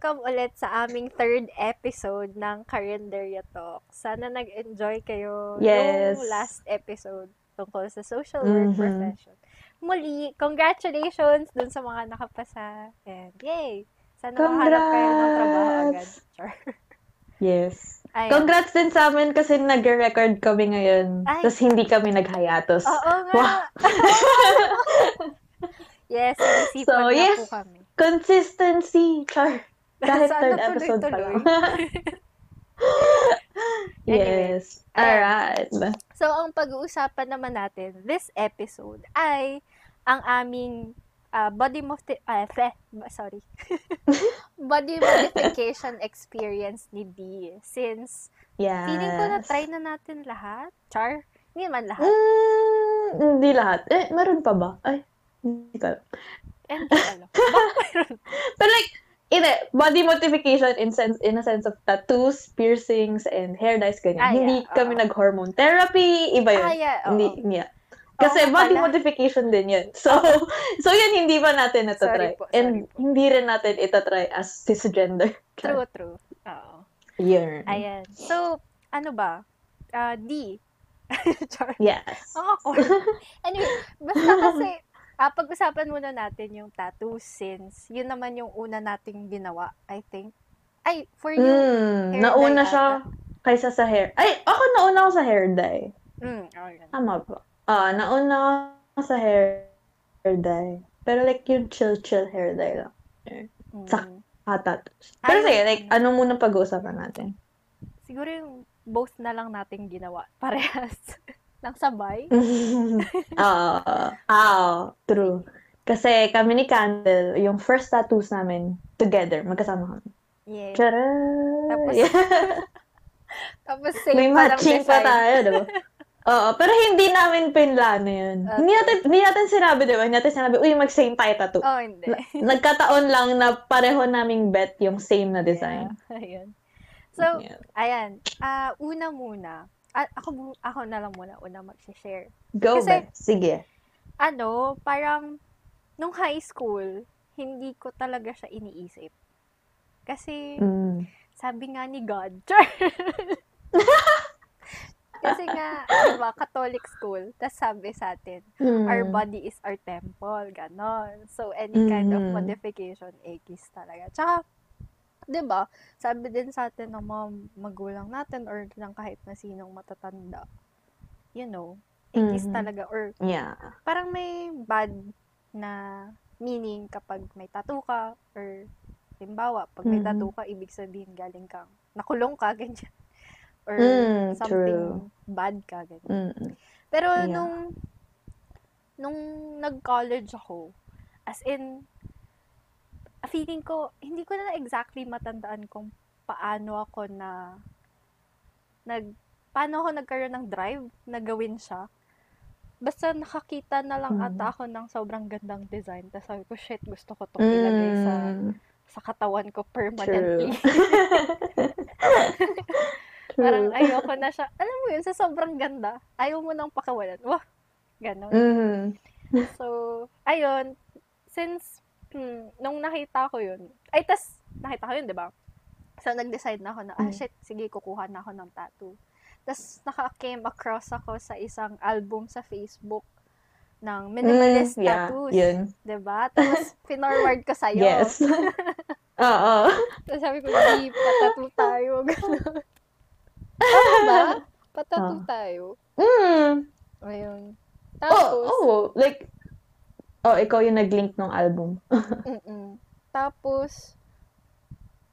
Welcome ulit sa aming third episode ng Carinderia Talk. Sana nag-enjoy kayo Yes. nung last episode tungkol sa social work Mhm. profession. Muli, congratulations dun sa mga nakapasa. And yay! Sana makahanap kayo ng trabaho agad. Yes. Ayan. Congrats din sa amin kasi nag-record kami ngayon. Ay. Tapos hindi kami nag-hiatus. Oo nga. Wow. yes, So, na yes. po kami. Consistency! Char. Kahit Sana third episode pa lang. yes. Alright. So, ang pag-uusapan naman natin this episode ay ang aming ah, body modi- ah, fe- sorry. body modification experience ni D. Since Yes. feeling ko na try na natin lahat. Char? Hindi man lahat. Mm, hindi lahat. Eh, meron pa ba? Ay, hindi ko alam. And di alam. But like, in a, body modification in sense in a sense of tattoos, piercings, and hair dyes, ganyan. Ah, Hindi yeah, kami nag-hormone therapy, iba yun. Ah, yeah. oo. Hindi, yeah. Kasi nga body pala. modification din yun. So, so yun, hindi pa natin natatry. Sorry po, sorry And po. hindi rin natin itatry as cisgender. True, true. Oo. Yun. Ayan. So, ano ba? Ah, D. Char. Yes. Awkward. anyway, basta kasi, ah, pag-usapan muna natin yung tattoos since yun naman yung una nating ginawa, I think. Ay, for you. Mm, nauna siya kaysa sa hair. Ay, ako nauna ako sa hair dye. Mm, okay. Tama ba? Ah, nauna ako sa hair, hair dye. Pero like yung chill-chill hair dye lang. Mm. Sa- Ah, tattoos. Pero Ay, sige, like, ano muna pag-uusapan natin? Siguro yung both na lang nating ginawa. Parehas. Nang sabay. Oo. Ah, true. Kasi kami ni Candle, yung first tattoos namin, together, magkasama kami. Yeah. Tcharam! Tapos, Yeah. Tapos same May matching pa tayo, diba? Oo, pero hindi namin pinlano yun. Okay. Hindi natin, hindi natin sinabi, diba? Hindi natin sinabi, uy, mag-same tayo tattoo. Oh, hindi. Nagkataon lang na pareho naming bet yung same na design. Yeah. Ayun. So, Yeah. ayan. Ah, una muna. Ah, ako, ako na lang muna una mag-share. Go, Kasi- Beth. Sige. ano, parang nung high school, hindi ko talaga siya iniisip. Kasi, Mm. sabi nga ni God! Kasi nga, diba, Catholic school, tas sabi sa atin, Mm. our body is our temple, ganon. So, any kind of Mhm. modification, ekis talaga. Tsaka, di ba, sabi din sa atin ng mga magulang natin or ng kahit na sinong matatanda, you know, ekis Mhm. talaga or Yeah. parang may bad na meaning kapag may tattoo ka or halimbawa, pag may Mhm. tattoo ka, ibig sabihin galing kang nakulong ka, ganyan. Or Mm, something bad ka, ganyan. Mm. Pero Yeah. nung nung nag-college ako, as in, feeling ko, hindi ko na exactly matandaan kung paano ako na nag paano ako nagkaroon ng drive na gawin siya. Basta nakakita na lang Mm. ata ako ng sobrang gandang design. Tapos sabi ko, shit, gusto ko itong ilagay sa, Mm. sa katawan ko permanently. Parang ayoko na siya. Alam mo yun, sa sobrang ganda, ayaw mo nang pakawalan. Wah, ganon. Mhm. So, ayun, since hmm, nung nakita ko yun, ay tas nakita ko yun, di ba? So, nag-decide na ako na, ah, Mm. shit, sige, kukuha na ako ng tattoo. Tapos, naka-came across ako sa isang album sa Facebook ng minimalist Mm, yeah, tattoos. yun. Di ba? Tapos, pinorward ko sa'yo. Yes. Oo. Tapos sabi ko, di, patattoo tayo. Ganun. Tama ba? Patattoo Ah. tayo. Mm. Ayun. Oh, Tapos, oh, like, oh, ikaw yung nag-link ng album. Mm-mm. Tapos,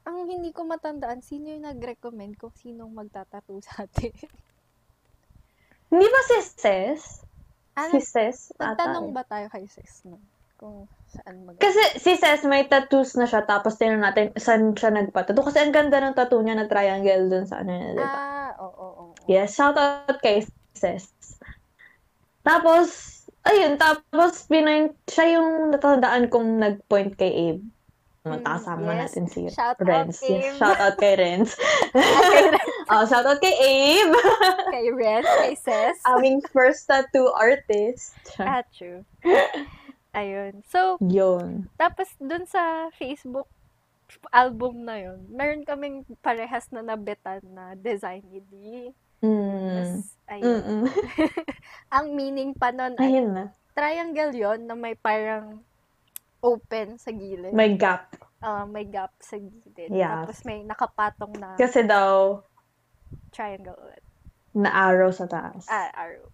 ang hindi ko matandaan, sino yung nag-recommend kung sinong magtatattoo sa atin? Hindi ba si Ses? ano, Si Ses? nagtanong eh. ba tayo kay sis no? Kung saan mag- Kasi si Ses may tattoos na siya tapos tinanong natin saan siya nagpatattoo. Kasi ang ganda ng tattoo niya na triangle dun sa ano niya, di ba? Ah, oo, oo, oo. Yes, shout out kay Ses. Tapos, ayun, tapos pinoint, siya yung natandaan kong nag-point kay Abe. Mm, Kasama yes. natin si Shout out, Renz. Abe. Yes, shout out kay Renz. oh, shout out kay Abe. kay Ren, kay Ses. Aming first tattoo artist. Ah, true. Ayun. So, Yun. tapos dun sa Facebook album na yun, meron kaming parehas na nabetan na design ni D. Mm. Tapos, ayun. Mm-mm. Ang meaning pa nun ay Ayun na. triangle yon na may parang open sa gilid. May gap. Ah, may gap sa gilid. Yes. Tapos may nakapatong na Kasi daw, triangle ulit. na arrow sa taas. Ah, arrow.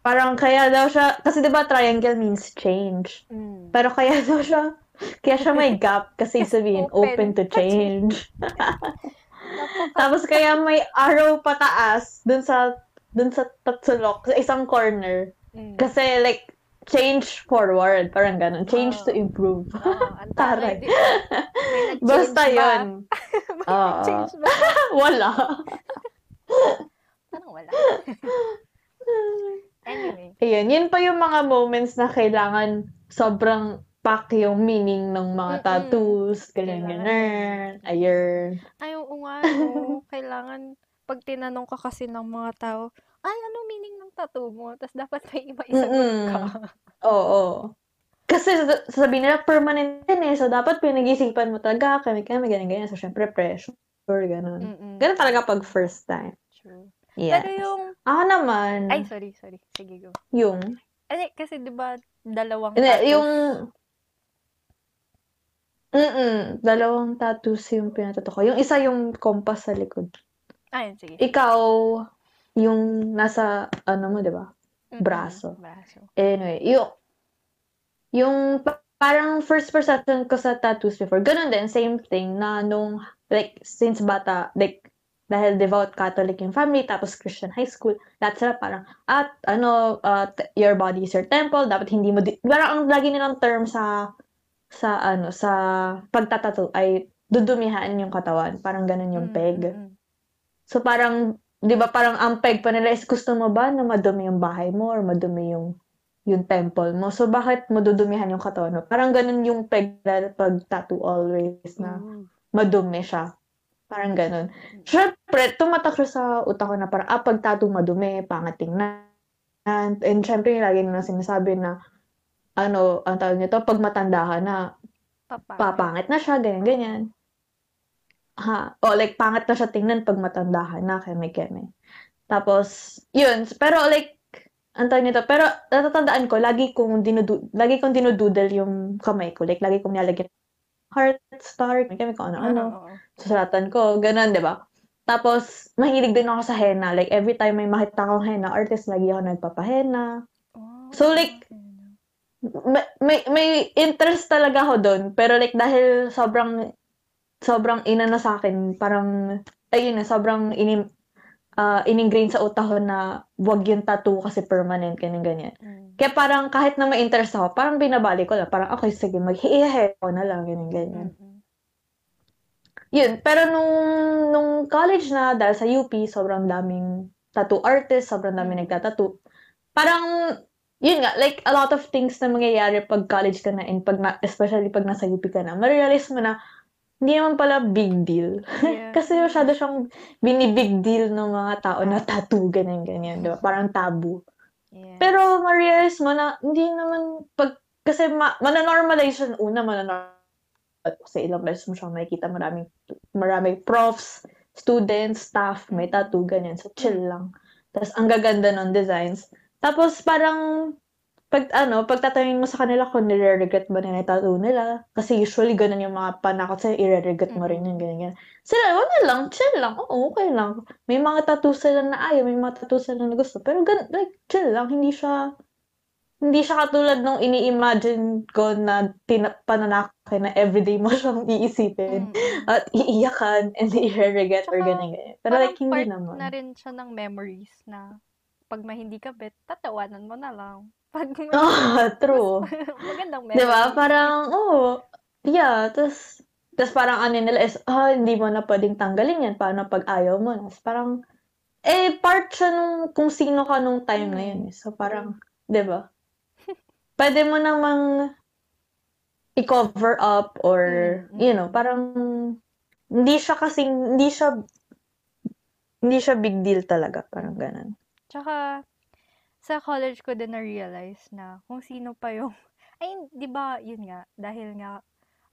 Parang kaya daw siya, kasi di ba triangle means change. Mm. Pero kaya daw siya, kaya siya may gap kasi sabihin, Open open to change. Tapos kaya may arrow pataas dun sa dun sa tatsulok, sa isang corner. Mm. Kasi like, change forward, parang ganun. Change Oo. to improve. Ah, ang Taray. Basta ba? yun. May Oo. nag-change ba? Wala. Parang wala. Anyway. Ayun, yun pa yung mga moments na kailangan sobrang pack yung meaning ng mga Mm-mm. tattoos, ganyan, Kailangan. ganyan. Ayun. Ay, oo nga, no. Kailangan, pag tinanong ka kasi ng mga tao, ay, ano meaning ng tattoo mo? Tapos dapat may iba isagot Mm-mm. ka. Oo. Kasi sa- sasabihin nila permanent din eh. So, dapat pinag-isipan mo talaga kami kami ganyan ganyan. So, syempre pressure, ganun. Mm-mm. Ganun talaga pag first time. True. Yes. Pero yung, Ako naman, ay, sorry, sorry. Sige, go. yung, Ay, kasi di ba dalawang hindi, tattoos? yung, mm dalawang tattoos yung pinatato ko. Yung isa yung compass sa likod. Ayun, sige. Ikaw, yung nasa, ano mo, di ba? Braso. Braso. Anyway, yung, yung pa- parang first perception ko sa tattoos before, ganun din, same thing, na nung, like, since bata, like, dahil devout Catholic yung family, tapos Christian high school, lahat sila parang, at, ano, uh, t- your body is your temple, dapat hindi mo, di- parang ang lagi nilang term sa, sa, ano, sa pagtatato ay dudumihan yung katawan, parang ganun yung Mm, peg. mm, mm. So parang, 'di ba parang ang peg pa nila is gusto mo ba na madumi yung bahay mo or madumi yung yung temple mo. So bakit mo dudumihan yung katawan mo? Parang ganun yung peg na pag tattoo always na madumi siya. Parang ganun. Syempre, tumatak siya sa utak ko na parang, ah, pag tattoo madumi, pangit tingnan. And, and syempre, lagi na sinasabi na, ano, ang tawag nito, pag matanda ka na, Papangit. papangit na siya, ganyan, ganyan. Ha, o like pangit na siya tingnan pag matanda ka na, keme-keme. Tapos, yun, pero like, ang tawag nito, pero natatandaan ko, lagi kong dinudu lagi kong dinudoodle yung kamay ko. Like, lagi kong nilalagyan heart, star, keme kung ano-ano. Susulatan ko, ganun, di ba? Tapos, mahilig din ako sa henna. Like, every time may makita akong henna artist, lagi ako nagpapahena. Oh, So, like, may, may, may interest talaga ako doon. Pero like, dahil sobrang, sobrang ina na sa akin, parang, ayun na, sobrang inim, ah, in-ingrain sa utak ko na wag yung tattoo kasi permanent, ganyan, ganyan. Mm. Kaya parang kahit na may interest ako, parang binabalik ko lang. Parang, okay, sige, mag-hihe ko na lang, ganyan, ganyan. Mm-mm. Yun, pero nung, nung college na, dahil sa UP, sobrang daming tattoo artist, sobrang daming Mm. nagtatattoo. Parang, yun nga, like, a lot of things na mangyayari pag college ka na, and pag na, especially pag nasa UP ka na, marirealize mo na, hindi naman pala big deal. Yeah. Kasi masyado siyang binibig deal ng mga tao na tattoo, ganyan, ganyan, di ba? Parang tabu. Yeah. Pero ma-realize mo na hindi naman pag kasi ma mananormalize yun. Una, mananormalize kasi ilang beses mo siyang makikita maraming maraming profs, students, staff, may tattoo, ganyan. So, chill lang. Tapos, ang gaganda ng designs. Tapos, parang pag ano, pag tatanungin mo sa kanila kung nire-regret ba nila yung tattoo nila, kasi usually ganun yung mga panakot sa'yo, i-regret mo rin yun, ganyan, ganyan. Sila, wala lang, chill lang, oo, okay lang. May mga tattoo sila na ayaw, may mga tattoo sila na gusto, pero gan like, chill lang, hindi siya, hindi siya katulad nung ini-imagine ko na tina- pananakay na everyday mo siyang iisipin Mm-mm. at iiyakan and i-regret or ganyan, ganyan. Pero like, hindi part naman. na rin siya ng memories na pag may hindi ka bet, tatawanan mo na lang. Pag Ah, true. magandang memory. Di ba? Parang, oh, yeah. Tapos, tapos parang ano nila is, ah, hindi mo na pwedeng tanggalin yan. Paano pag ayaw mo na? Tapos parang, eh, part siya nung kung sino ka nung time na yun. eh. So, parang, di ba? Pwede mo namang i-cover up or, Mm, you know, mm. parang, hindi siya kasing, hindi siya, hindi siya big deal talaga. Parang ganun. Tsaka, sa college ko din na-realize na kung sino pa yung Ay, di ba, yun nga, dahil nga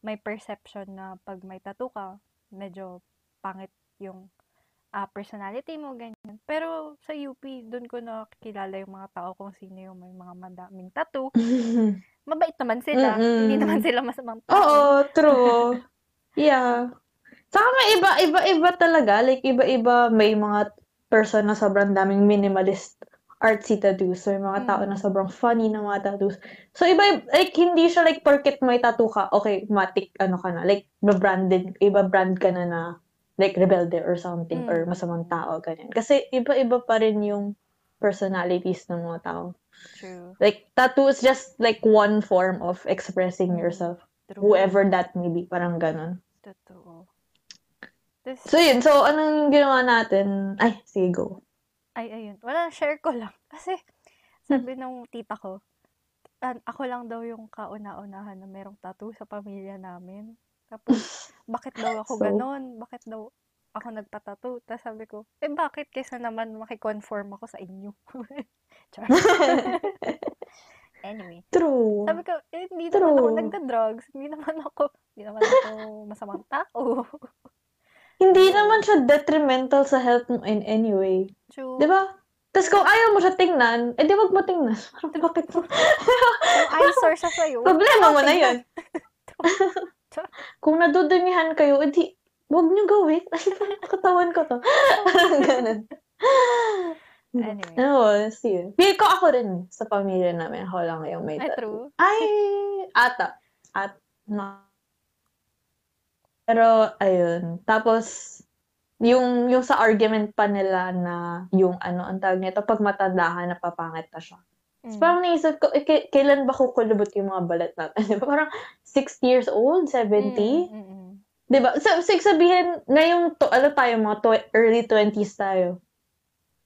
may perception na pag may tattoo ka, medyo pangit yung ah, personality mo, ganyan. Pero sa UP, doon ko nakikilala yung mga tao kung sino yung may mga madaming tattoo. Mabait naman sila. Mm-mm. Hindi naman sila masamang tao. Oo, true. Yeah. Saka may iba, iba, iba talaga. Like, iba-iba may mga person na sobrang daming minimalist artsy tattoos. So, may mga tao Mm. na sobrang funny na mga tattoos. So, iba, like, hindi siya like, porket may tattoo ka, okay, matik, ano ka na, like, branded, iba brand ka na na, like, rebelde or something, Mm. or masamang tao, ganyan. Kasi, iba-iba pa rin yung personalities ng mga tao. True. Like, tattoo is just, like, one form of expressing Mm. yourself. True. Whoever that may be, parang ganon. Totoo. This, So, yun. So, anong ginawa natin? Ay, sige, go. ay, ayun. Wala, share ko lang. Kasi, sabi ng tita ko, an- ako lang daw yung kauna-unahan na merong tattoo sa pamilya namin. Tapos, bakit daw ako So? ganon? Bakit daw ako nagpatattoo? Tapos sabi ko, eh bakit kaysa naman makikonform ako sa inyo? Char. anyway. True. Sabi ko, eh, hindi naman ako True. nagda-drugs. Hindi naman ako, hindi naman ako masamang tao. Hindi naman siya detrimental sa health mo in any way. True. Di ba? Tapos kung ayaw mo siya tingnan, edi wag mo tingnan. Parang bakit mo? Kung eyesore siya sa'yo, Problema mo na yun. kung nadudumihan kayo, edi wag niyo gawin. Ay, katawan ko to. Parang ganun. Anyway. Oo, see. Feel ko ako rin sa pamilya namin. Ako lang yung may Ay, tattoo. true. Ay, ata. At, na. Pero, ayun. Tapos, yung, yung sa argument pa nila na yung ano, ang tawag nito, pag matanda ka, napapangit na siya. Mm. So, parang naisip ko, eh, k- kailan ba kukulubot yung mga balat natin? Parang 60 years old, 70? Mm, mm, mm. Di ba? So, so, sabihin, ngayong, to, ano tayo, mga tw- early 20s tayo.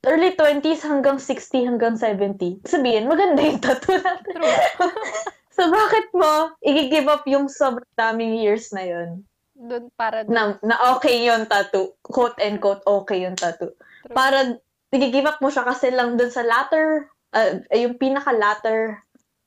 Early 20s hanggang 60 hanggang 70. Sabihin, maganda yung tattoo natin. True. So, bakit mo i-give up yung sobrang daming years na yun? Doon para doon. Na, na okay yung tattoo. Quote and quote, okay yung tattoo. True. Para, i-give up mo siya kasi lang dun sa latter, uh, yung pinaka-latter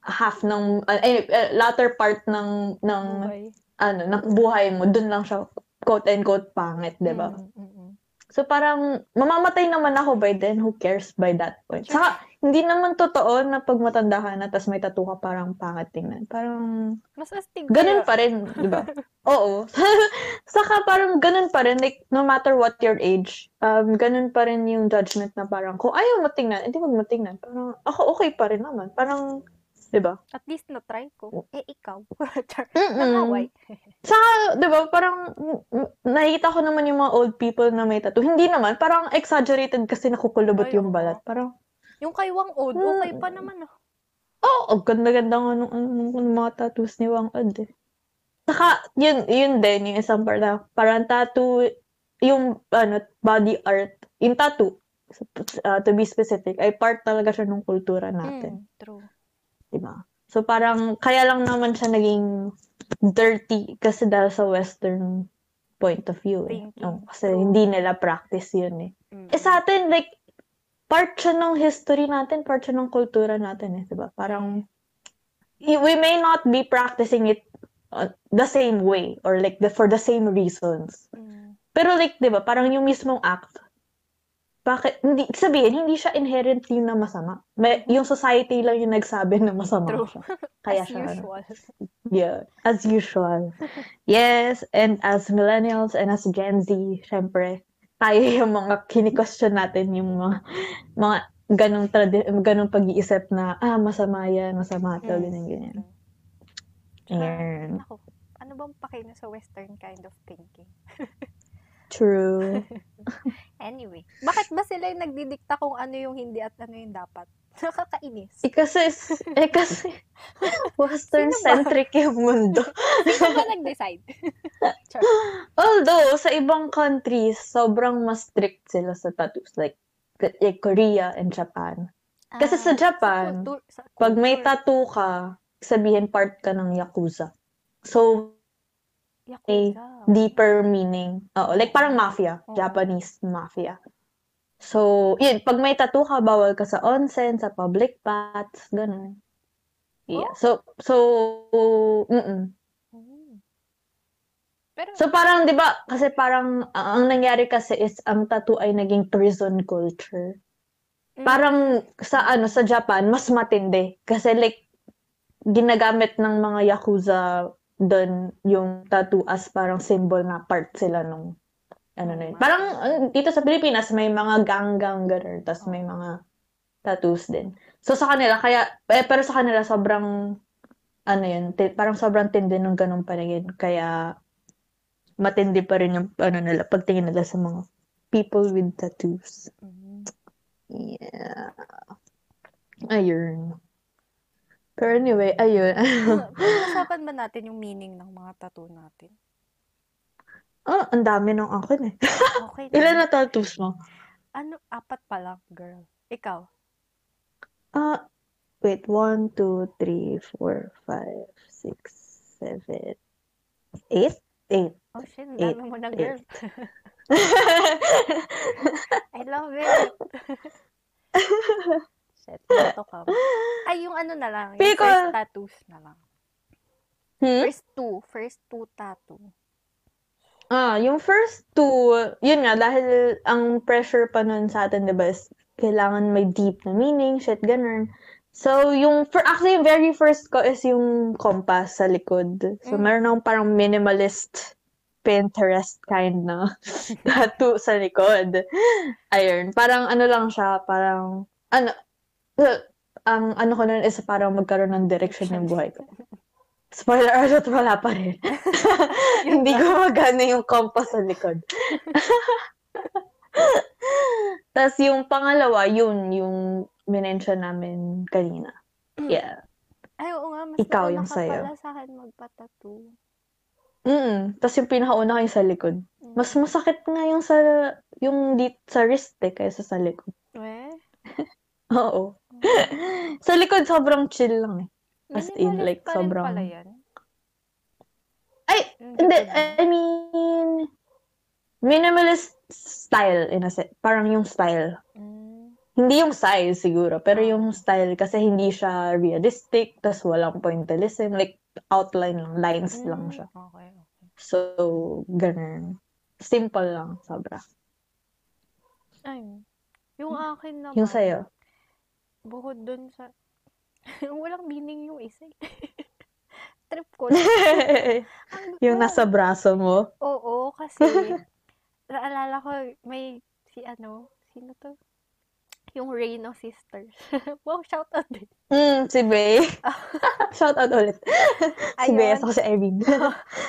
half ng, uh, eh, uh, latter part ng, ng, buhay. ano, ng buhay mo, dun lang siya, quote and quote, pangit, di ba? Mm, mm, mm. So parang mamamatay naman ako by then, who cares by that point. Saka hindi naman totoo na pag matanda ka na tapos may tattoo ka parang pangit tingnan. Parang Mas astig ganun pa rin, di ba? Oo. Saka parang ganun pa rin, like no matter what your age, um, ganun pa rin yung judgment na parang kung ayaw mo tingnan, hindi wag mo tingnan. Parang ako okay pa rin naman. Parang, di ba? At least na-try ko. Eh, ikaw. Nangaway. Saka, di ba, parang mm, mm, nakikita ko naman yung mga old people na may tattoo. Hindi naman, parang exaggerated kasi nakukulubot Ay, yung balat. Parang, Yung kay Wang Od, Mm. okay pa naman ah. Oh, ganda-ganda nga nung, nung, nung mga tattoos ni Wang Od eh. Saka, yun, yun din, yung isang part na, parang tattoo, yung, ano, body art, yung tattoo, uh, to be specific, ay part talaga siya ng kultura natin. Mm, true. di ba? So, parang, kaya lang naman siya naging dirty kasi dahil sa western point of view eh. Oh, kasi True. hindi nila practice yun eh. Mm. Eh sa atin, like, part siya ng history natin, part siya ng kultura natin eh, di ba? Parang, we may not be practicing it uh, the same way or like the, for the same reasons. Mm. Pero like, di ba, parang yung mismong act, bakit, hindi, sabihin, hindi siya inherently na masama. May, yung society lang yung nagsabi na masama True. siya. Kaya As siya, ano, usual. yeah, as usual. yes, and as millennials and as Gen Z, syempre, tayo yung mga kini-question natin yung mga, mga ganong, tradi- ganong pag-iisip na, ah, masama yan, masama to, Mm. ganyan, ganyan. Naku, ano bang pakain sa western kind of thinking? True. Anyway, bakit ba sila yung nagdidikta kung ano yung hindi at ano yung dapat? Nakakainis. eh kasi, eh kasi, western-centric yung mundo. Sino ba nag-decide? Although, sa ibang countries, sobrang mas strict sila sa tattoos. Like, like Korea and Japan. Kasi sa Ah, Japan, kultur- sa Pag may tattoo ka, sabihin part ka ng Yakuza. So, Yakuza. deeper meaning. Oo, like parang mafia. Oo. Japanese mafia. So, yun, pag may tattoo ka, bawal ka sa onsen, sa public baths, ganun. Yeah. Oh. So, so, mm. Pero, So parang 'di ba kasi parang ang ang nangyari kasi is ang tattoo ay naging prison culture. mm, Parang sa ano sa Japan mas matindi kasi like ginagamit ng mga yakuza doon yung tattoo as parang symbol na part sila nung ano na yun. Parang uh, dito sa Pilipinas may mga gang-gang ganun, tas may mga tattoos din. So sa kanila kaya eh, pero sa kanila sobrang ano yun, ti- parang sobrang tindi ng ganung paningin kaya matindi pa rin yung ano nila pagtingin nila sa mga people with tattoos. mm, Yeah. Ayun. Pero anyway, ayun. pag-usapan ba natin yung meaning ng mga tattoo natin? Oh, ang dami ng akin eh. Okay Ilan lang. na tattoos mo? Ano, apat pa lang, girl. Ikaw? Ah, wait. One, two, three, four, five, six, seven, eight? Eight. Oh, shit, ang dami mo na, girl. I love it. Shit, to ka. Ay, yung ano na lang, yung ko- first tattoos na lang. hmm? First two, first two tattoo. Ah, yung first two, yun nga, dahil ang pressure pa nun sa atin, di ba, is kailangan may deep na meaning, shit, ganun. So, yung, for, actually, yung very first ko is yung compass sa likod. So, Mm. meron akong parang minimalist Pinterest kind na tattoo sa likod. Ayun, parang ano lang siya, parang, ano, ang ano ko nun is parang magkaroon ng direction yung buhay ko. Spoiler alert, wala pa rin. Hindi gumagana yung compass sa likod. Tapos yung pangalawa, yun, yung minention namin kanina. Yeah. Ay, oo nga, mas Ikaw yung sa'yo. pala sa akin magpa-tattoo. Mm. Tapos yung pinakauna yung sa likod. Mm. Mas masakit nga yung sa, yung dit sa wrist eh, kaysa sa likod. Eh? Oo. sa likod, sobrang chill lang eh. As in, Minimalist like, pa rin sobrang- pala yan. Ay, Hindi, mo. I mean, minimalist style in a sense. Parang yung style. Mm. Hindi yung size siguro, pero Ah. yung style kasi hindi siya realistic, tas walang pointillism, like outline lang, lines lang Mm, siya. Okay, okay. So, ganun. Simple lang, sobra. Ay, yung akin naman, Yung sa'yo. bukod dun sa, walang meaning yung isa eh. Trip ko yung nasa braso mo. Oo, kasi, naalala ko, may, si ano, sino to? Yung Reno Sisters. wow, shout out din. Mm, si Bey. Shout out ulit. si Bey, saka si Irene.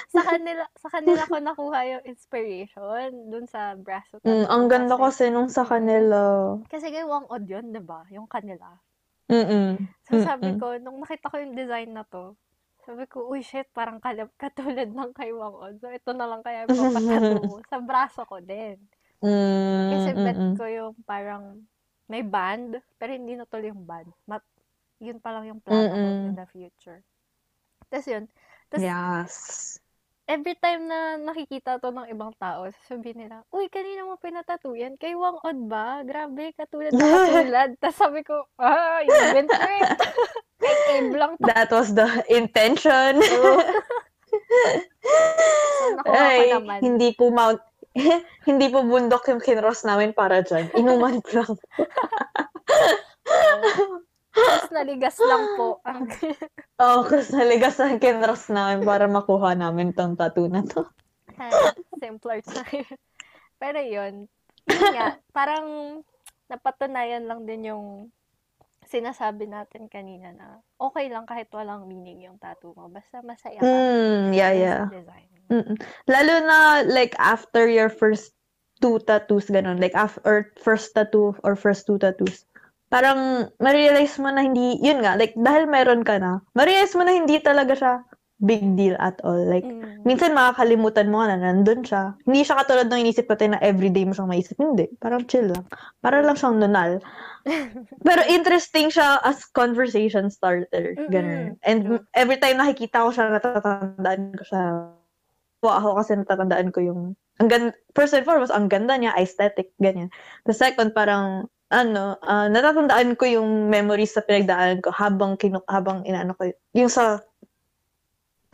sa kanila, sa kanila ko nakuha yung inspiration dun sa braso mm, ang ko ganda kasi nung sa kanila. Kasi kay Wang Od yun, di ba? Yung kanila. Mm-mm. So sabi ko, nung nakita ko yung design na to, sabi ko, uy shit, parang kalab katulad ng kay Wang Od. So ito na lang kaya mo. sa braso ko din. Mm, Kasi bet mm-mm. ko yung parang may band, pero hindi natuloy yung band. Mat yun pa lang yung plano ko in the future. Tapos yun. Tapos Yes. Every time na nakikita to ng ibang tao, sasabihin nila, uy, kanina mo pinatato yan? Kay Wang Od ba? Grabe, katulad na katulad. Tapos sabi ko, ah, you've been tricked. Kay Abe lang to. That was the intention. So, nakuha ko Ay, naman. hindi po mount hindi po bundok yung kinross namin para dyan. Inuman po lang. Tapos naligas lang po. Ang, Oo, oh, kasi naligas ang kinross namin para makuha namin tong tattoo na to. simpler tayo. Pero yun, yun nga, parang napatunayan lang din yung sinasabi natin kanina na okay lang kahit walang meaning yung tattoo mo. Basta masaya ka Mm, yeah, yeah. design. Mm-mm. Lalo na like after your first two tattoos, ganun. Like after, or first tattoo or first two tattoos. Parang ma-realize mo na hindi, yun nga, like dahil meron ka na, ma-realize mo na hindi talaga siya big deal at all. Like, Mm. minsan makakalimutan mo na nandun siya. Hindi siya katulad ng inisip natin na everyday mo siyang maisip. Hindi. Parang chill lang. Para lang siyang nunal. Pero interesting siya as conversation starter. Ganun. Mm-mm. And every time nakikita ko siya, natatandaan ko siya. Tuwa ako kasi natatandaan ko yung ang gan first and foremost, ang ganda niya, aesthetic, ganyan. The second, parang ano, ah, natatandaan ko yung memories na pinagdaanan ko habang kinu habang inaano ko, yung sa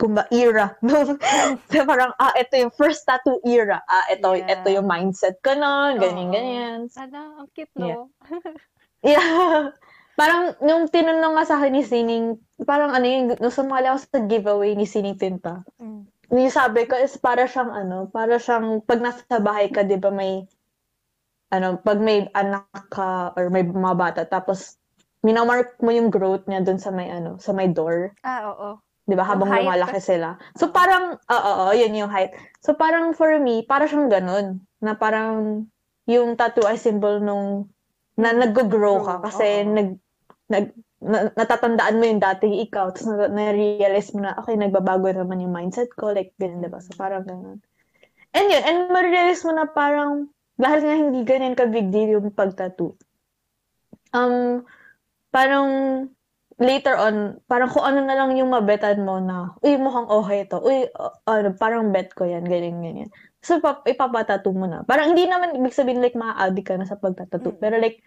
kumba era nung parang, ah, ito yung first tattoo era. Ah, ito, Yeah. ito yung mindset ko nun, ganyan, Oo. ganyan. Ano, ang cute, Yeah. no? Yeah. Parang nung tinanong nga sa akin ni Sining, parang ano yung, nung sumali ako sa giveaway ni Sining Tinta, Mm. yung sabi ko is para siyang ano, para siyang pag nasa bahay ka, di ba may, ano, pag may anak ka or may mga bata, tapos minamark mo yung growth niya dun sa may ano, sa may door. Ah, oo. Di ba? Habang height. lumalaki sila. So, parang, oo, oo, yun yung height. So, parang for me, parang siyang ganun. Na parang, yung tattoo ay symbol nung, na nag-grow ka. Kasi, oo. nag, nag, na, natatandaan mo yung dating ikaw. Tapos, na, na-realize mo na, okay, nagbabago naman yung mindset ko. Like, ganun, di ba? So, parang ganun. And yun, and ma-realize mo na parang, dahil nga hindi ganyan ka big deal yung pag-tattoo. Um, parang, later on, parang kung ano na lang yung mabetan mo na, uy, mukhang okay to. Uy, uh, ano, parang bet ko yan, ganyan, ganyan. So, pap ipapatato mo na. Parang hindi naman ibig sabihin like ma-addict ka na sa pagtatato. Mm. Pero like,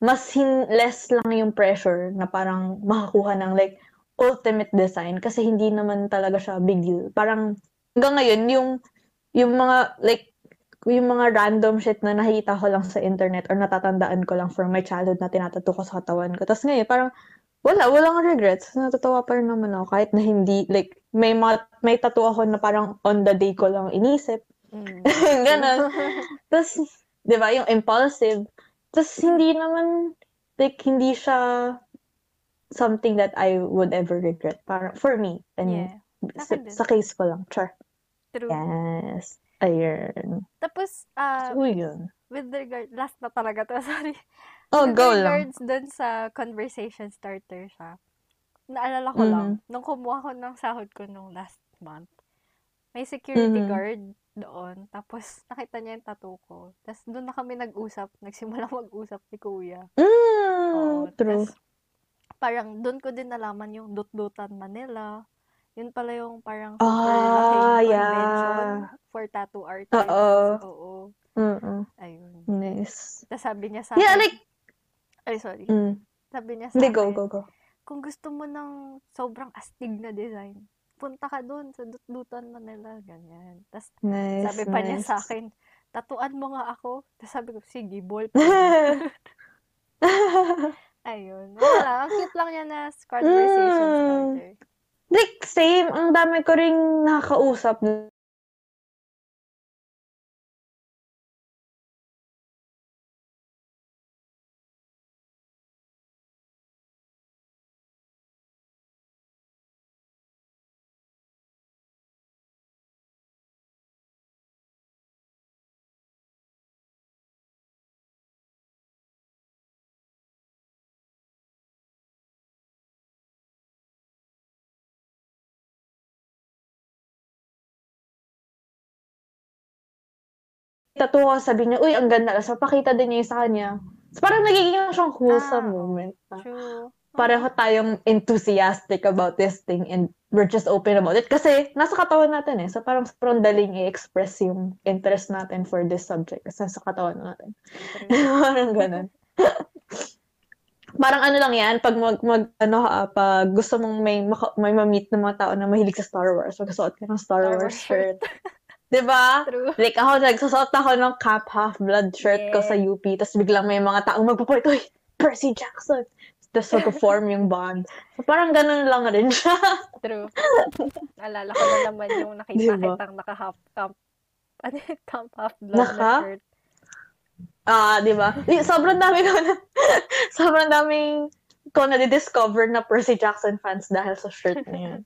mas hin- less lang yung pressure na parang makakuha ng like ultimate design kasi hindi naman talaga siya big deal. Parang hanggang ngayon, yung, yung mga like, yung mga random shit na nakikita ko lang sa internet or natatandaan ko lang from my childhood na tinatato ko sa katawan ko. Tapos ngayon, parang wala, walang regrets. Natatawa pa rin naman ako kahit na hindi, like, may, mga, may tattoo ako na parang on the day ko lang inisip. Mm. Ganon. Tapos, di ba, yung impulsive. Tapos, hindi naman, like, hindi siya something that I would ever regret. Parang, for me. And Yeah. sa, sa case ko lang. Char. True. Yes. Ayun. Tapos, ah, So, yun. with regard, last na talaga to, sorry. Oh, with go lang. regards dun sa conversation starter siya, naalala ko lang, Mhm. nung kumuha ko ng sahod ko nung last month, may security Mhm. guard doon, tapos nakita niya yung tattoo ko. Tapos doon na kami nag-usap, nagsimula mag-usap ni kuya. Mm, Oo, true. tas parang doon ko din nalaman yung Dut-Dutan Manila. Yun pala yung parang super Ah, yeah. convention for tattoo artists. Oo. Oo. Mm-mm. Ayun. Nice. Tapos sabi niya sa Yeah, akin, like, ay sorry, mm. sabi niya sa Hindi, go, go, go. kung gusto mo ng sobrang astig na design, punta ka doon sa Dut-Dutan Manila, ganyan. Tapos Nice, sabi pa niya nice. sa akin, tatuan mo nga ako. Tapos sabi ko, sige, ball pen. Ayun. Wala lang. Ang cute lang niya na conversation Mm. starter. Like, same. Ang dami ko ring nakakausap. Tattoo ko, sabi niya, uy, ang ganda. So, pakita din niya sa kanya. So, parang nagiging siyang wholesome Ah, moment. na True. Pareho tayong enthusiastic about this thing and we're just open about it. Kasi, nasa katawan natin eh. So, parang sobrang daling i-express yung interest natin for this subject. Kasi nasa katawan natin. Parang ganun. parang ano lang yan, pag mag, mag ano ka, pag gusto mong may, maka, may ma-meet ng mga tao na mahilig sa Star Wars, magkasuot ka ng Star, Star Wars Wars shirt. 'Di ba? Like ako, nagsusot ako ng Cap Half-Blood shirt ko sa UP, tapos biglang may mga taong magpapalit, uy, Percy Jackson! Tapos magpo-form yung bond. So, parang ganun lang rin siya. True. Alala ko na naman yung nakita Diba? kitang naka-half camp. Ano yung camp half blood Naka? na shirt. Ah, di ba? Sobrang dami ko na, sobrang daming ko na discover na Percy Jackson fans dahil sa shirt na yun.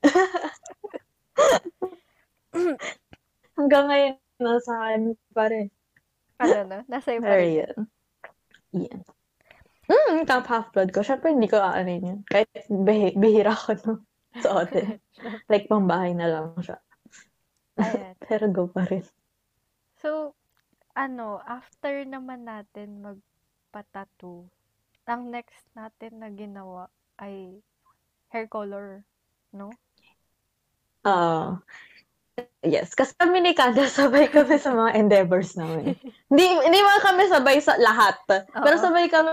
Hanggang ngayon, nasa akin pa rin. Ano na? Nasa iyo pa rin. yun. Yan. Mm, Camp Half-Blood ko. Siyempre, hindi ko aanin yun. Kahit bihi- bihira ko no, suotin. like, pambahay na lang siya. Ayan. Pero go pa rin. So, ano, after naman natin magpa-tattoo, ang next natin na ginawa ay hair color, no? Ah. Yes, kasi kami ni Kanda, sabay kami sa mga endeavors namin. hindi, hindi man kami sabay sa lahat. Pero Oo. sabay kami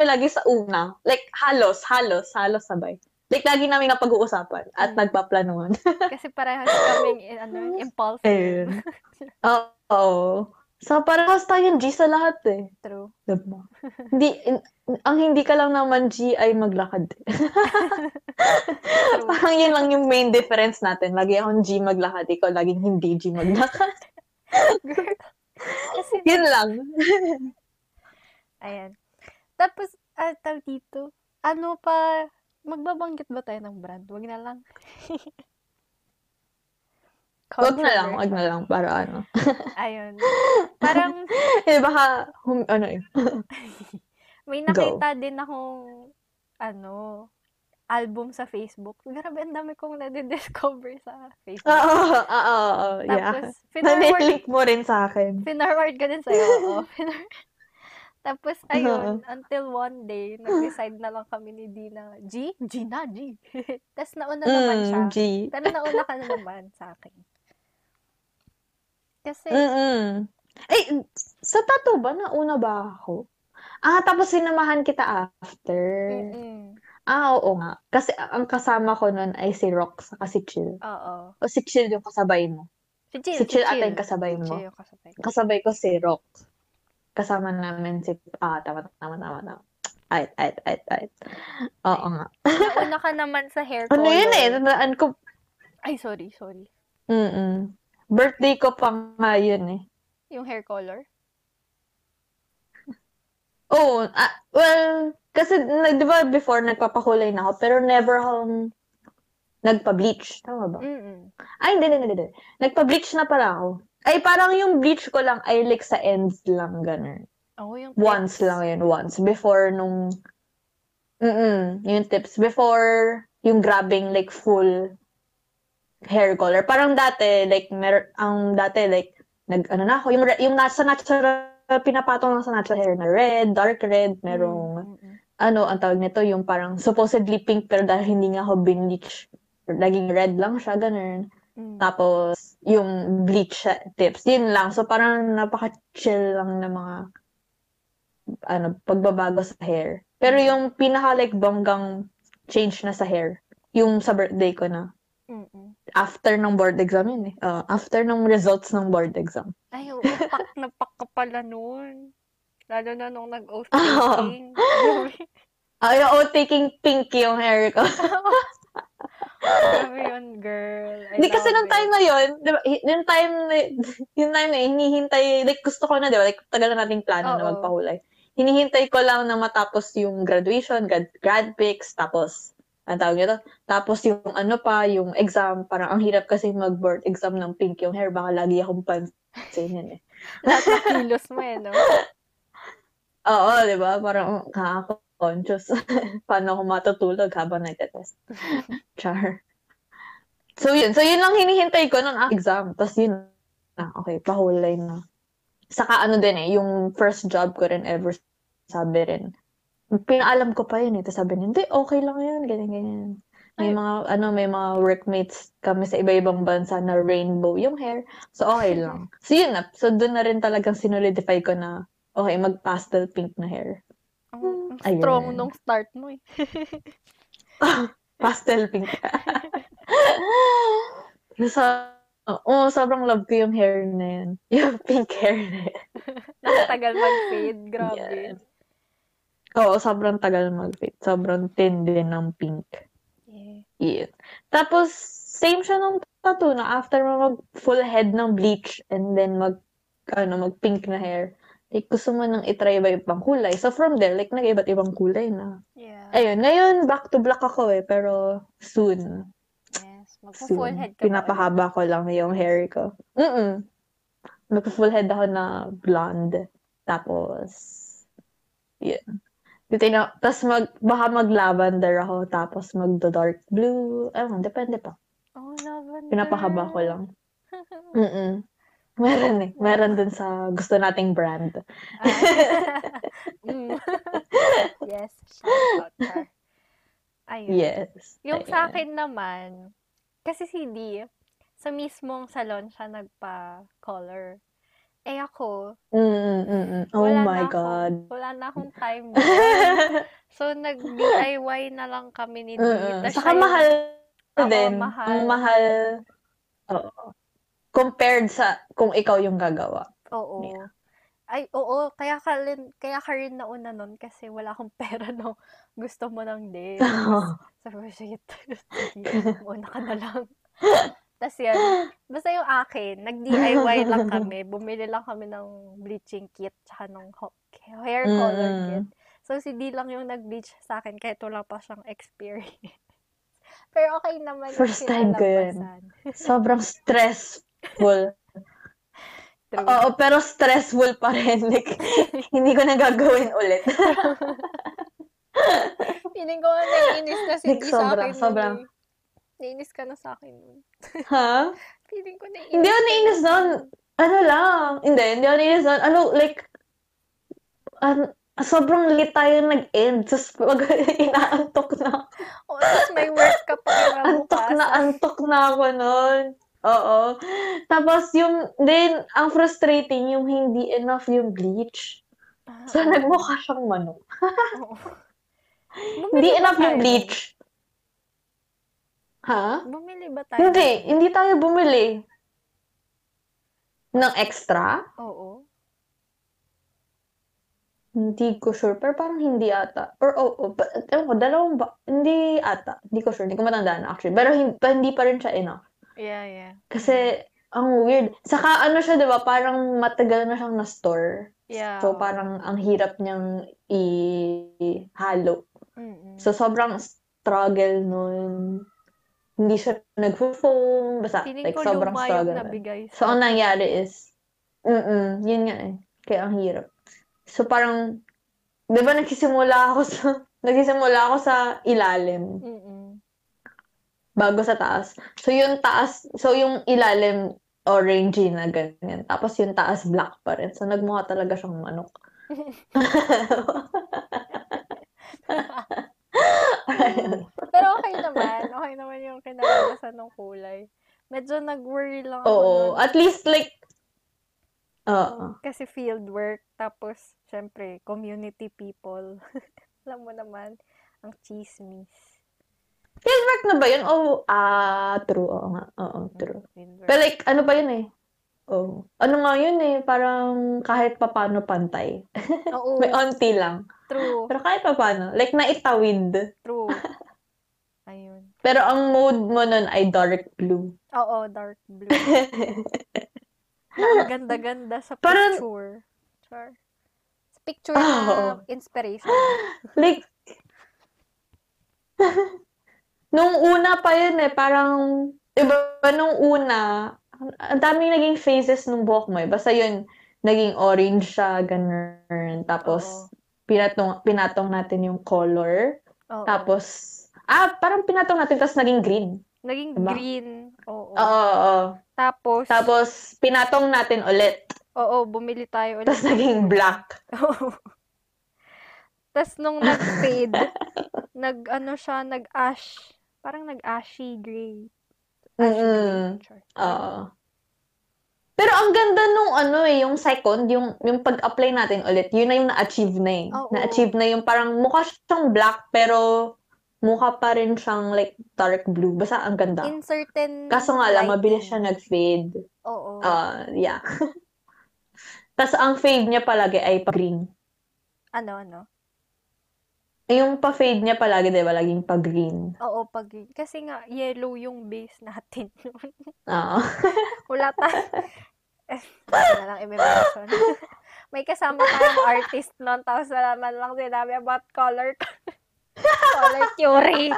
lagi sa una. Like, halos, halos, halos sabay. Like, lagi namin napag-uusapan at Mm. nagpaplanuhan. Kasi parehas kaming ano, impulsive. Oo. So, parehas tayong G sa lahat eh. True. Diba? hindi, in- ang hindi ka lang naman G ay maglakad. Parang yun lang yung main difference natin. Lagi akong G maglakad, ikaw laging hindi G maglakad. Girl. Kasi, yun lang. ayan. Tapos, ah, tawag dito, ano pa, magbabanggit ba tayo ng brand? Wag na lang. Wag na lang, wag na lang. Para ano. Ayun. Parang, Eh, baka, hum, ano yun. may Go. nakita din akong, ano, album sa Facebook. Grabe, ang dami kong nade-discover sa Facebook. Oo, oo, oo, yeah. Tapos, pinorward, Nanilink mo rin sa akin. pinorward ko din sa'yo. Oo. Pinor- Tapos, ayun, until one day, nag-decide na lang kami ni Dina, G? G na, G. Tapos, nauna naman siya. Mm, G. Pero nauna ka na naman sa akin. Kasi, Mm-mm. Eh, sa tattoo ba? Nauna ba ako? Ah, tapos sinamahan kita after. mm Ah, oo nga. Kasi ang kasama ko nun ay si Rox saka si Chill. oo. O si Chill yung kasabay mo. Si Chill, Si Chill ata yung kasabay Si mo. Chill yung kasabay. Kasabay ko si Rox. Kasama namin si... Ah, tama, tama, tama, tama. Ay, ay, ay, ay. Oo nga. Nauna ka naman sa hair Ano color. yun eh? Tandaan ko. Ay, sorry, sorry. Mm-mm. Birthday ko pa nga yun eh. Yung hair color? Oo. ah, well, kasi nag- di ba before nagpapakulay na ako, pero never akong nagpa-bleach. Tama ba? Mm-mm. Ay, hindi, hindi, hindi. Nagpa-bleach na pala ako. Ay, parang yung bleach ko lang ay like sa ends lang, ganun. Oo, yung Once tips. lang yun, once. Before nung, mm yung tips. Before yung grabbing like full hair color. Parang dati, like, mer ang dati, like, nag, ano na ako, yung, re- yung nasa natural, pinapatong lang sa natural hair na red, dark red, merong, Mm-mm. ano, ang tawag nito, yung parang supposedly pink, pero dahil hindi nga ako binleach, naging red lang siya, ganun. Mm. Tapos, yung bleach tips, yun lang. So, parang napaka-chill lang na mga, ano, pagbabago sa hair. Pero yung pinaka, like, bonggang change na sa hair, yung sa birthday ko na, Mm-mm. after ng board exam yun eh. Uh, after ng results ng board exam. Ay, oo, pak na pak ka pala nun. Lalo na nung nag-oath taking. Ay, oo, taking pink yung hair ko. Grabe yun, girl. Hindi kasi nung time na yun, di ba, hi- yung time na, yung time na hinihintay, like gusto ko na, di ba, like tagal na nating plano na Oo. magpahulay. Hinihintay ko lang na matapos yung graduation, grad, grad pics, tapos, ang tawag nito, tapos yung ano pa, yung exam, parang ang hirap kasi mag-board exam ng pink yung hair, baka lagi akong pansin yun eh. Lahat kilos mo eh, no? Oo, di ba, parang nakaka-conscious. Paano ako matutulog habang nagtatest. Char. So yun, so yun lang hinihintay ko ng exam. Tapos yun, ah, okay, pahulay na. Saka ano din eh, yung first job ko rin ever, sabi rin. Pinaalam ko pa yun eh. Tapos sabi niya, hindi, okay lang yun, ganyan, ganyan. May Ay. mga, ano, may mga workmates kami sa iba-ibang bansa na rainbow yung hair. So, okay lang. So, yun na. So, doon na rin talagang sinolidify ko na, okay, mag-pastel pink na hair. Ang, ang Ayun. strong nung start mo eh. Pastel pink. so, oo, sobrang love ko yung hair na yun. Yung pink hair na yun. Nakatagal mag-fade. Grabe. Yan. Oo, sobrang tagal mag-fit. Sobrang thin din ng pink. Yeah. Yun. Tapos, same siya nung tattoo na after mo mag full head ng bleach and then mag, ano, mag pink na hair. Like, gusto mo nang itry iba ibang kulay. So, from there, like, nag-iba't ibang kulay na. Yeah. Ayun, ngayon, back to black ako eh, pero soon. Yes. Magpo-full Soon. head ka ba? Pinapahaba ko lang yung hair ko. Mm-mm. Magpa-full head ako na blonde. Tapos, yun. Titina, tapos mag, baka mag-lavender ako, tapos mag-dark blue. Ewan, depende pa. Oh, lavender. Pinapahaba ko lang. Mm-mm. Meron eh. Meron dun sa gusto nating brand. Ah. Mm. yes. Shout out. Ayun. Yes. Yung sa Ayan. akin naman, kasi si D, sa mismong salon siya nagpa-color. Eh ako, Mm, mm, mm. Oh wala my na God. wala na akong time doon. So, nag-DIY na lang kami ni. Mm, Tas Saka siya yung- mahal Oo, din. mahal. Ang mahal. Oo. Compared sa kung ikaw yung gagawa. Oo. Yeah. Ay, oo. Kaya ka rin, kaya ka rin nauna nun kasi wala akong pera no. Gusto mo ng din. Sabi ko, shit. Sige, una ka na lang. Tapos yan, basta yung akin, nag-DIY lang kami. Bumili lang kami ng bleaching kit tsaka ng hair color Mm. kit. So, si D lang yung nag-bleach sa akin kahit wala pa siyang experience. Pero okay naman First time ko yun. Sobrang stressful. True. Oo, pero stressful pa rin. Like, hindi ko na gagawin ulit. Feeling ko nga naiinis na si Like, sa sobrang, akin. nun sobrang. Naiinis ka na sa akin nun. ha? Feeling ko naiinis Hindi ako nainis na. nun. Ano lang. Hindi, hindi ako nainis nun. Ano, like, an- sobrang late tayo nag-end. Tapos, pag inaantok na. Oo, tapos may work ka pa Antok na, antok na ako nun. Oo. Tapos, yung, then, ang frustrating, yung hindi enough yung bleach. Ah, So, nagmukha siyang manok. Hindi enough yung bleach. Ha? Bumili ba tayo? Hindi, hindi tayo bumili. Ng extra? Oo. Hindi ko sure, pero parang hindi ata. Or, oo, oh, oh, ewan ko, dalawang ba? Hindi ata. Hindi ko sure, hindi ko matandaan actually. Pero hindi, hindi pa rin siya enough. Yeah, yeah. Kasi, ang weird. Saka ano siya, di ba, parang matagal na siyang na-store. Yeah. So, parang ang hirap niyang i-halo. Mm-mm. So, sobrang struggle nun. Hindi siya nag-foam. Basta, Feeling like, sobrang struggle. nabigay So, sa ang nangyari is, mm yun nga eh. Kaya ang hirap. So, parang, di ba nagsisimula ako sa, nagsisimula ako sa ilalim Mm-mm. bago sa taas. So, yung taas, so yung ilalim, orangey na ganyan. Tapos yung taas, black pa rin. So, nagmukha talaga siyang manok. Pero okay naman. Okay naman yung kinalabasan ng kulay. Medyo nag-worry lang ako Oo. nun. At least, like, oo. Kasi field work. Tapos, syempre, community people. Alam mo naman, ang chismis. Fieldwork na ba yun? Oh, ah, true. Oo nga. Oo, true. Field work. Pero like, ano ba yun eh? Oh. Ano nga yun eh, parang kahit papano pantay. Oo, May onti lang. True. Pero kahit papano. Like, naitawid. True. Ayun. Pero ang mode mo nun ay dark blue. Oo, dark blue. Ang ganda-ganda sa Parang- picture. Char. Sa picture Oo. na inspiration. like, nung una pa yun eh, parang, iba nung una, ang daming naging phases nung buhok mo eh. Basta yun, naging orange siya, ganun. Tapos, Oo. Pinatong, pinatong natin yung color. Oo. Tapos, ah, parang pinatong natin, tapos naging green. Naging Diba? green. Oo. Oo, oo. Tapos, Tapos, pinatong natin ulit. oo, bumili tayo ulit. Tapos, naging black. Oo. Tapos nung nag-fade, nag, ano siya, nag-ash. Parang nag-ashy gray. Ashy Mm-mm. gray. Oo. Pero ang ganda nung ano eh, yung second, yung, yung pag-apply natin ulit, yun na yung na-achieve na eh. Oo. Na-achieve na yung parang mukha siyang black, pero mukha pa rin siyang like dark blue. Basta ang ganda. In certain Kaso nga lang, mabilis siya nag-fade. Oo. Ah, yeah. Tapos ang fade niya palagi ay pa-green. ano, ano? Yung pa-fade niya palagi, di ba, laging pa-green. Oo, pag Kasi nga, yellow yung base natin. Oo. Wala tayo. Hindi na lang i-mention. May kasama tayong artist noon, tapos man lang sinabi about color color theory.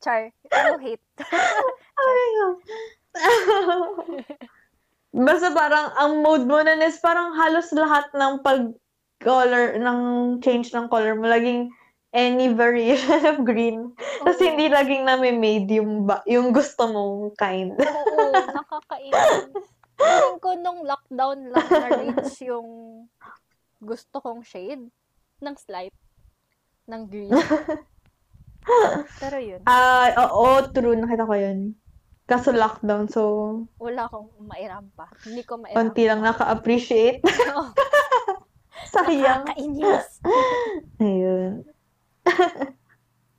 Char, no hate. Basta parang ang mode mo nun is parang halos lahat ng pag color, ng change ng color mo, laging any variation of green. Tapos Oo. hindi laging nami-made yung, ba- yung gusto mong kind. Oo, nakakainis. Feeling ko nung lockdown lang na-reach yung gusto kong shade ng slight ng green. Pero yun. Ah, oo, true. Nakita ko yun. Kaso lockdown, so Wala akong mairam pa. Hindi ko mairam. konti lang naka-appreciate. Oo. Sayang. Nakakainis. Ayun.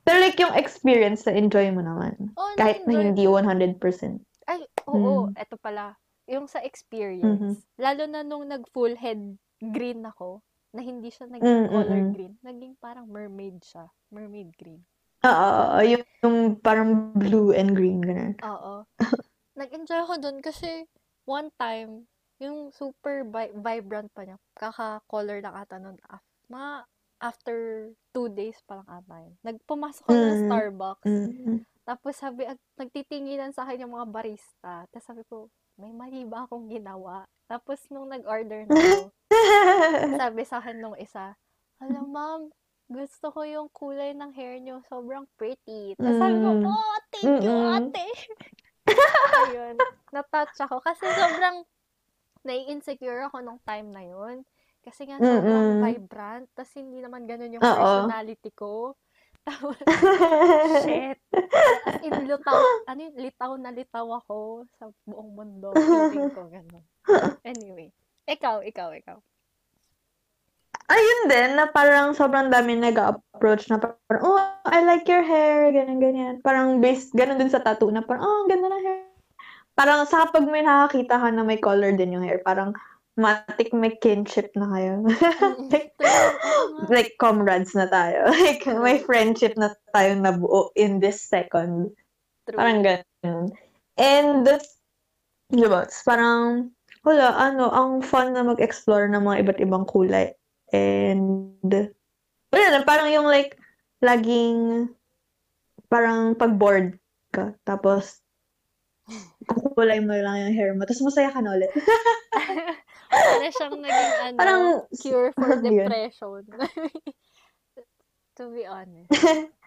Pero like yung experience na enjoy mo naman. Oh, Kahit na na-enjoy hindi 100%. Ay, oo. Mm. Eto pala. Yung sa experience. Mhm. Lalo na nung nag-full head green ako, na hindi siya naging Mm, color mm, green. Naging parang mermaid siya. Mermaid green. Oo, yung, yung parang blue and green, ganun. Oo. Nag-enjoy ako dun kasi one time, yung super vi- vibrant pa niya. Kaka-color lang ata nun. Af- mga after two days pa lang ata yun. Nagpumasok ako ng Mm. Starbucks. Mm. Tapos sabi, ag- nagtitinginan sa akin yung mga barista. Tapos sabi ko, may mali ba akong ginawa? Tapos nung nag-order na ako, sabi sa akin nung isa, alam ma'am, gusto ko yung kulay ng hair niyo. Sobrang pretty. Tapos sabi ko, Mm. oh, thank you, ate. Ayun. Natouch ako. Kasi sobrang nai-insecure ako nung time na yun. Kasi nga sobrang Mm-mm. vibrant. Tapos hindi naman ganun yung Oo. personality ko. Tapos, shit. As in, lutaw, ano yun, litaw na litaw ako sa buong mundo. Feeling ko ganun. Anyway. Ikaw, ikaw, ikaw. Ayun din, na parang sobrang dami nag-approach na parang, oh, I like your hair, ganyan, ganyan. Parang based, ganun din sa tattoo na parang, oh, ang ganda ng hair. Parang sa kapag may nakakita ka na may color din yung hair, parang matik may kinship na kayo. like, like comrades na tayo. Like, may friendship na tayo nabuo in this second. True. Parang ganun. And, di ba, parang, wala, ano, ang fun na mag-explore ng mga iba't ibang kulay. And, wala na, parang yung like, laging, parang pag-bored ka, tapos, kukulay mo lang yung hair mo, tapos masaya ka na ulit. Para siyang naging ano, Parang, cure for depression. to be honest.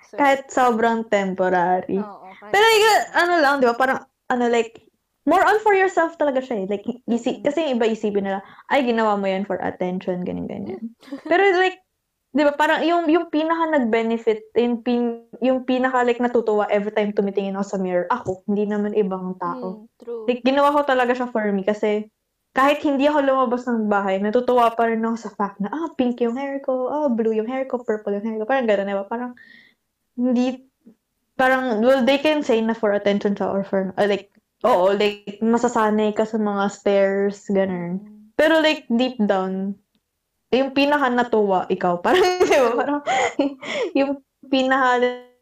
So, kahit sobrang temporary. oo, kahit- Pero like, ano lang, di ba, parang, ano like, more on for yourself talaga siya eh. Like, isi, kasi yung iba isipin nila, ay, ginawa mo yan for attention, ganyan, ganyan. Pero like, di ba, parang yung, yung pinaka nag-benefit, yung, pin, yung pinaka like natutuwa every time tumitingin ako sa mirror, ako, hindi naman ibang tao. Mm, true. Like, ginawa ko talaga siya for me kasi kahit hindi ako lumabas ng bahay, natutuwa pa rin ako sa fact na, ah, pink yung hair ko, ah, blue yung hair ko, purple yung hair ko. Parang gano'n, diba? Parang, hindi, parang, well, they can say na for attention siya or for, uh, like, oo, like, masasanay ka sa mga stares, gano'n. Pero like, deep down, yung pinaka natuwa, ikaw, parang, di ba? Parang, yung pinaka,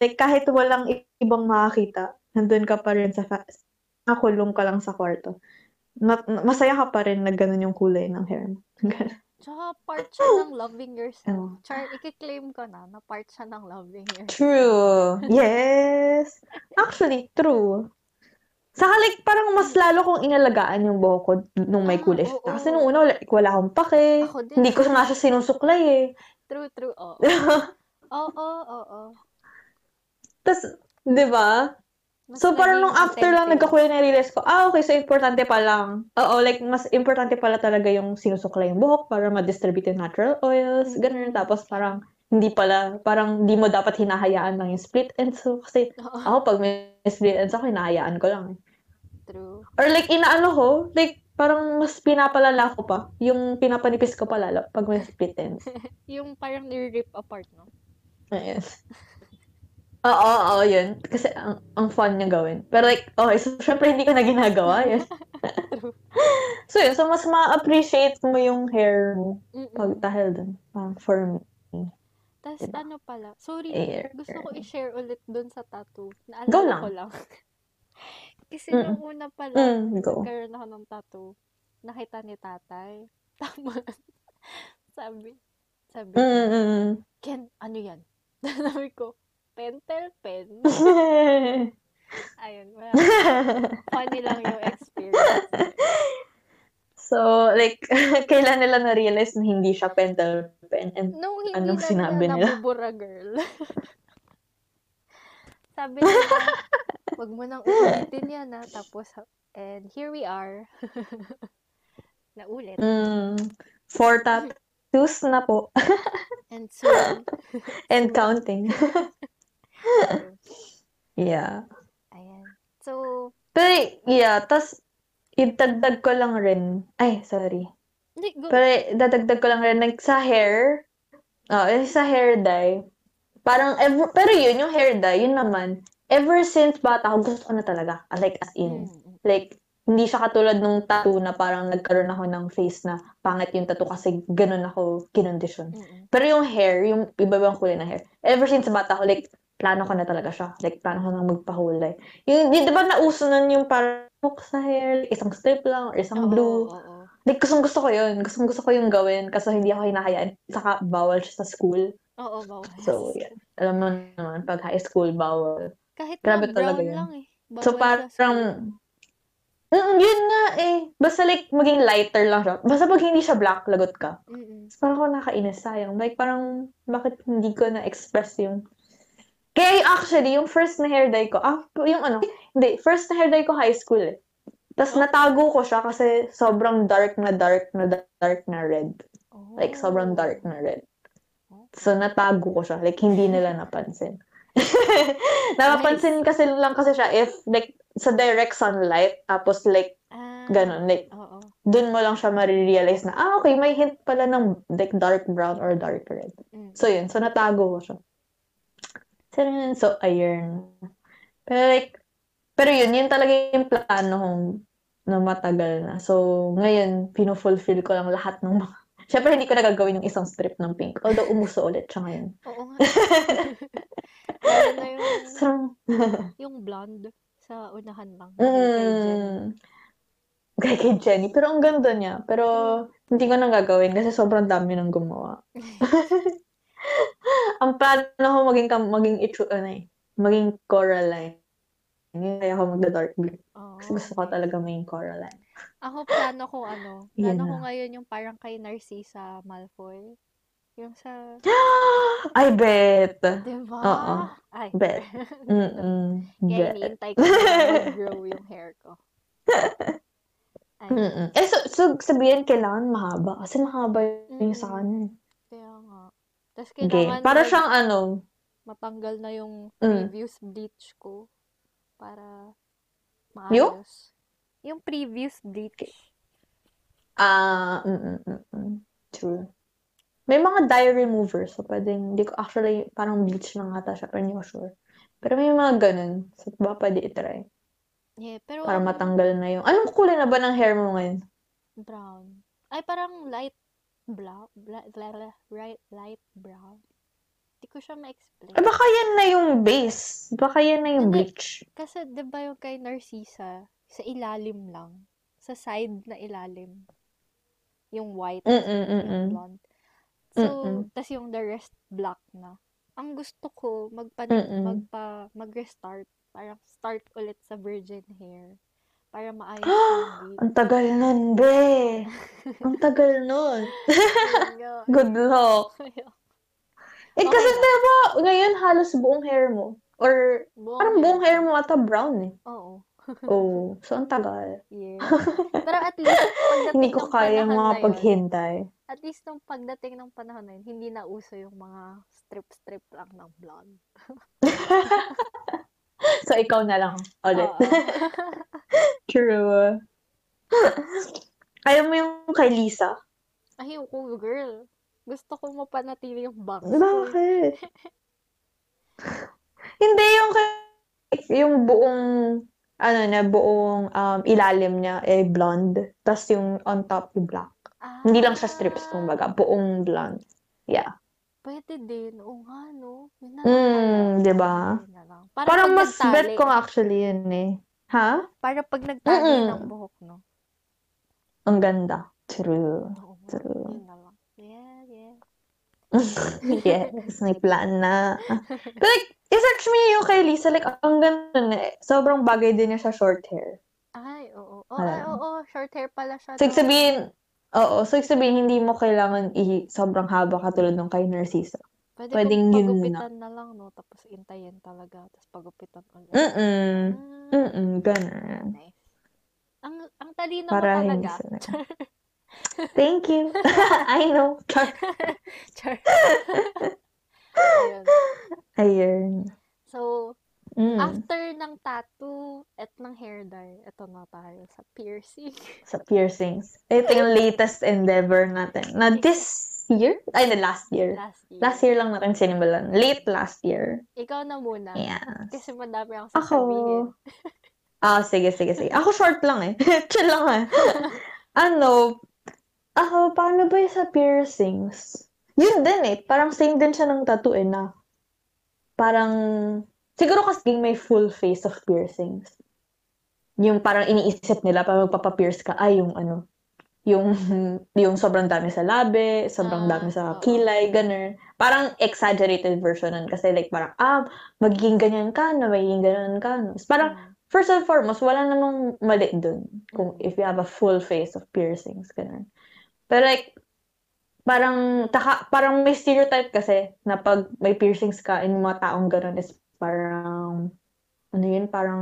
like, kahit walang ibang makakita, nandun ka pa rin sa, nakulong ka lang sa kwarto. Na, masaya ka pa rin na ganun yung kulay ng hair mo. Tsaka part siya ng loving yourself. Oo. Char, ikiklaim ko na na part siya ng loving yourself. True. Yes. Actually, true. Saka like, parang mas lalo kong inalagaan yung buhok ko nung may Ah, kulay oo. siya. Kasi nung una, wala, wala akong pake. Ako din. Hindi ko nga siya sinusuklay eh. True, true. Oo. Oo, oo, oo. Tapos, di ba? Mas So, parang nung after lang nagkakulay na realize ko, ah, okay, so importante pa lang. Oo, like, mas importante pala talaga yung sinusuklay yung buhok para ma-distribute yung natural oils, Mm. ganun. Tapos, parang, hindi pala, parang, di mo dapat hinahayaan lang yung split ends. So, kasi, Oo, ako, pag may split ends ako, hinahayaan ko lang. eh. true. Or like, inaano ko, like, parang mas pinapalala ko pa. Yung pinapanipis ko pa lalo pag may split ends. Yung parang ni-rip apart, no? Ayan. Oo, oo, yun. Kasi ang, ang fun niya gawin. Pero like, okay, so syempre hindi ko na ginagawa yun. So yun, so mas ma-appreciate mo yung hair mo pag dahil dun. Parang for me. Tapos Diba? ano pala, sorry, Hair. gusto ko i-share ulit dun sa tattoo. Eh, Go Naalala lang. ko lang. Kasi Mm. nung una pala, Mm, go. nagkaroon ako ng tattoo, nakita ni tatay. Tapos, sabi, sabi, Mm, mm, mm. Ken, ano yan? sabi ko, pentel pen. Ayun, wala. Funny lang yung experience. so, like, kailan nila na-realize na hindi siya pentel pen? And, Nung hindi Anong na sinabi nila nila? nabubura, girl. Sabi nila, wag mo nang ulitin yan ha. Tapos, and here we are. Naulit. mm, four tattoos na po. And soon, And counting. Yeah. ayan. So, Pero, yeah, tas, idagdag ko lang rin, ay, sorry. Hindi, go. Pero, dadagdag ko lang rin, like, sa hair, oh, eh, sa hair dye, parang, ever, pero yun, yung hair dye, yun naman, ever since bata ako, gusto ko na talaga. Like, as in, Mm, mm. like, hindi siya katulad nung tattoo na parang nagkaroon ako ng face na pangit yung tattoo kasi ganun ako kinondisyon. Mm, mm. Pero yung hair, yung iba-ibang kulay na hair, ever since bata ko, like, plano ko na talaga siya. Like, plano ko na magpakulay. Yung, di, di ba nauso nun yung parang hook sa hair, like, isang strip lang, or isang blue. oo, oo. Like, gustong gusto ko yun. Gustong gusto ko yung gawin kasi hindi ako hinahayaan. Saka, bawal siya sa school. Oo, bawal. So, yeah. Alam mo naman, pag high school, bawal. Kahit Grabe talaga yun. lang eh. So, Bawal parang. Mm, yun nga eh. Basta like, maging lighter lang siya. Basta pag hindi siya black, lagot ka. Mm-mm. Parang ako nakainis, sayang. Like, parang, bakit hindi ko na-express yung... Kaya actually, yung first na hair dye ko, ah, yung ano, hindi, first na hair dye ko high school eh. Tapos Oh. natago ko siya kasi sobrang dark na dark na dark na red. Oh. Like, sobrang dark na red. Oh. So, natago ko siya. Like, hindi nila napansin. Napapansin kasi lang kasi siya if, like, sa direct sunlight, tapos like, Ah, ganun, like, Oo. dun mo lang siya marirealize na, ah, okay, may hint pala ng like dark brown or dark red. Mm. So, yun. So, natago ko siya. So, yun. So, ayun. Pero like, pero yun, yun talaga yung plano kong na matagal na. So, ngayon, pinufulfill ko lang lahat ng mga... Siyempre, hindi ko nagagawin yung isang strip ng pink. Although, umuso ulit siya ngayon. Oo nga. Na yung, So, yung blonde sa unahan lang. Mm, kay kay Jenny. Pero ang ganda niya. Pero, hindi ko nang gagawin kasi sobrang dami nang gumawa. ang plano ko maging, kam- maging itsu, ano eh, maging Coraline. Yun kaya ako magda-dark blue. Oo. Kasi gusto ko talaga maging Coraline. Ako, plano ko ano, plano ko ngayon yung parang kay Narcissa Malfoy. Yung sa, I bet. diba? Oo. Ay, Bet. Mm-mm. kaya iniintay ko mag-grow yung hair ko. Ay, Mm-mm. Eh, so, so, sabihin, kailangan mahaba. Kasi mahaba yung sa Mm. kanya. eh. kaya nga. Tapos Okay. kailangan Para mag- siyang ano, matanggal na yung Mm. previous bleach ko para Yung? maayos. Yung previous bleach. ah, mm, mm, mm. True. May mga dye remover. So, pwedeng, hindi ko actually, parang bleach lang ata siya, pero hindi ko sure. Pero may mga ganun. So, ba pwede itry. Yeah, pero Para ang matanggal na yung... Anong kulay na ba ng hair mo ngayon? brown. Ay, parang light brown. Light, light, light brown. Hindi ko siya ma-explain. Eh, baka yan na yung base. Baka yan na yung Hindi. bleach. Kasi, di ba yung kay Narcissa, sa ilalim lang. Sa side na ilalim. Yung white, Mm-mm, yung mm-mm. blonde. So, tas yung the rest black na. Ang gusto ko, magpa, Mm-mm. magpa, mag-restart. Parang start ulit sa virgin hair. Para maayos yung Ang tagal nun, be. Ang tagal nun. Good luck. Eh, Okay kasi diba, ngayon halos buong hair mo. Or, Buong parang buong hair mo ata brown eh. Oo. Oh, so ang tagal. Yeah. Pero at least, Hindi ko kaya mga na yun, paghintay. at least nung pagdating ng panahon na yun, hindi na uso yung mga strip-strip lang ng blonde. So, ikaw na lang ulit. True. Ayaw mo yung kay Lisa? Ay, ko, girl. Gusto ko mapanatili yung eh. Bakit? Hindi yung kay yung buong ano na buong um, ilalim niya eh blonde tapos yung on top yung black. Ah, Hindi lang siya strips kumbaga, buong blonde. Yeah. Pwede din. Oo nga, no? Yun na Mm. 'di ba? Parang pag mas bet nagtali- ko actually yun eh. Ha? Para pag nagtali Mm-mm. ng buhok, no? Ang ganda. True. Oo. True. Yun na lang. Yeah, yeah. yes, may plan na. But like, i-search mo yung kay Lisa, like, ang ganda na eh. Sobrang bagay din niya sa short hair. Ay, oo. Oo, Alam. ay, oo. Short hair pala siya. So, no? sabihin, oo, so sabihin, hindi mo kailangan i sobrang haba katulad ng kay Narcisa. Pwede pwedeng yun pagupitan na lang, no? Tapos intayin talaga. Tapos pagupitan ulit. Mm-mm. Ah, Mm-mm, ganun. nice. Ang, ang talino Para mo talaga. Thank you. I know. Char. Char. Ayun. Ayun. So, Mm. After ng tattoo at ng hair dye, eto na tayo sa piercing. Sa piercings. Ito yung latest endeavor natin. Na this year? Ay, na last year. Last year. Last year lang natin sinimulan. Late last year. Ikaw na muna. Yeah. Kasi madami ako Ako. sasabihin. Ah, sige, sige, sige. Ako short lang eh. Chill lang eh. ano, ako, paano ba yung sa piercings? Yun din eh. Parang same din siya ng tattoo eh na parang, siguro kasi may full face of piercings. Yung parang iniisip nila pag magpapapierce ka, ay yung ano, yung, yung sobrang dami sa labi, sobrang Ah, dami sa kilay, ganun. Parang exaggerated version nun. Kasi like parang, ah, magiging ganyan ka na, magiging ganyan ka na. Tapos Parang, Mm. first and foremost, wala namang mali dun. Kung if you have a full face of piercings, ganun. Pero like, parang, taka, parang may stereotype kasi na pag may piercings ka in mga taong ganun is parang, ano yun, parang,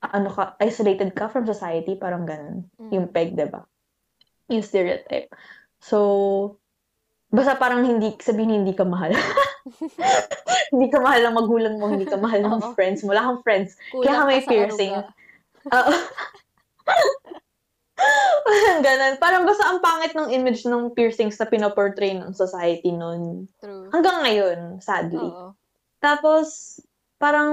ano ka, isolated ka from society, parang ganun. Mm. Yung peg, diba? Yung stereotype. So, basta parang hindi, sabihin hindi ka mahal. hindi ka mahal ng magulang mo, hindi ka mahal ng Oo. friends mo. Wala kang friends. Kulang Kaya ka may piercing. Oo. Parang ganun. Parang basta ang pangit ng image ng piercings na pinoportray ng society noon. True. Hanggang ngayon, sadly. Oo. Tapos, parang,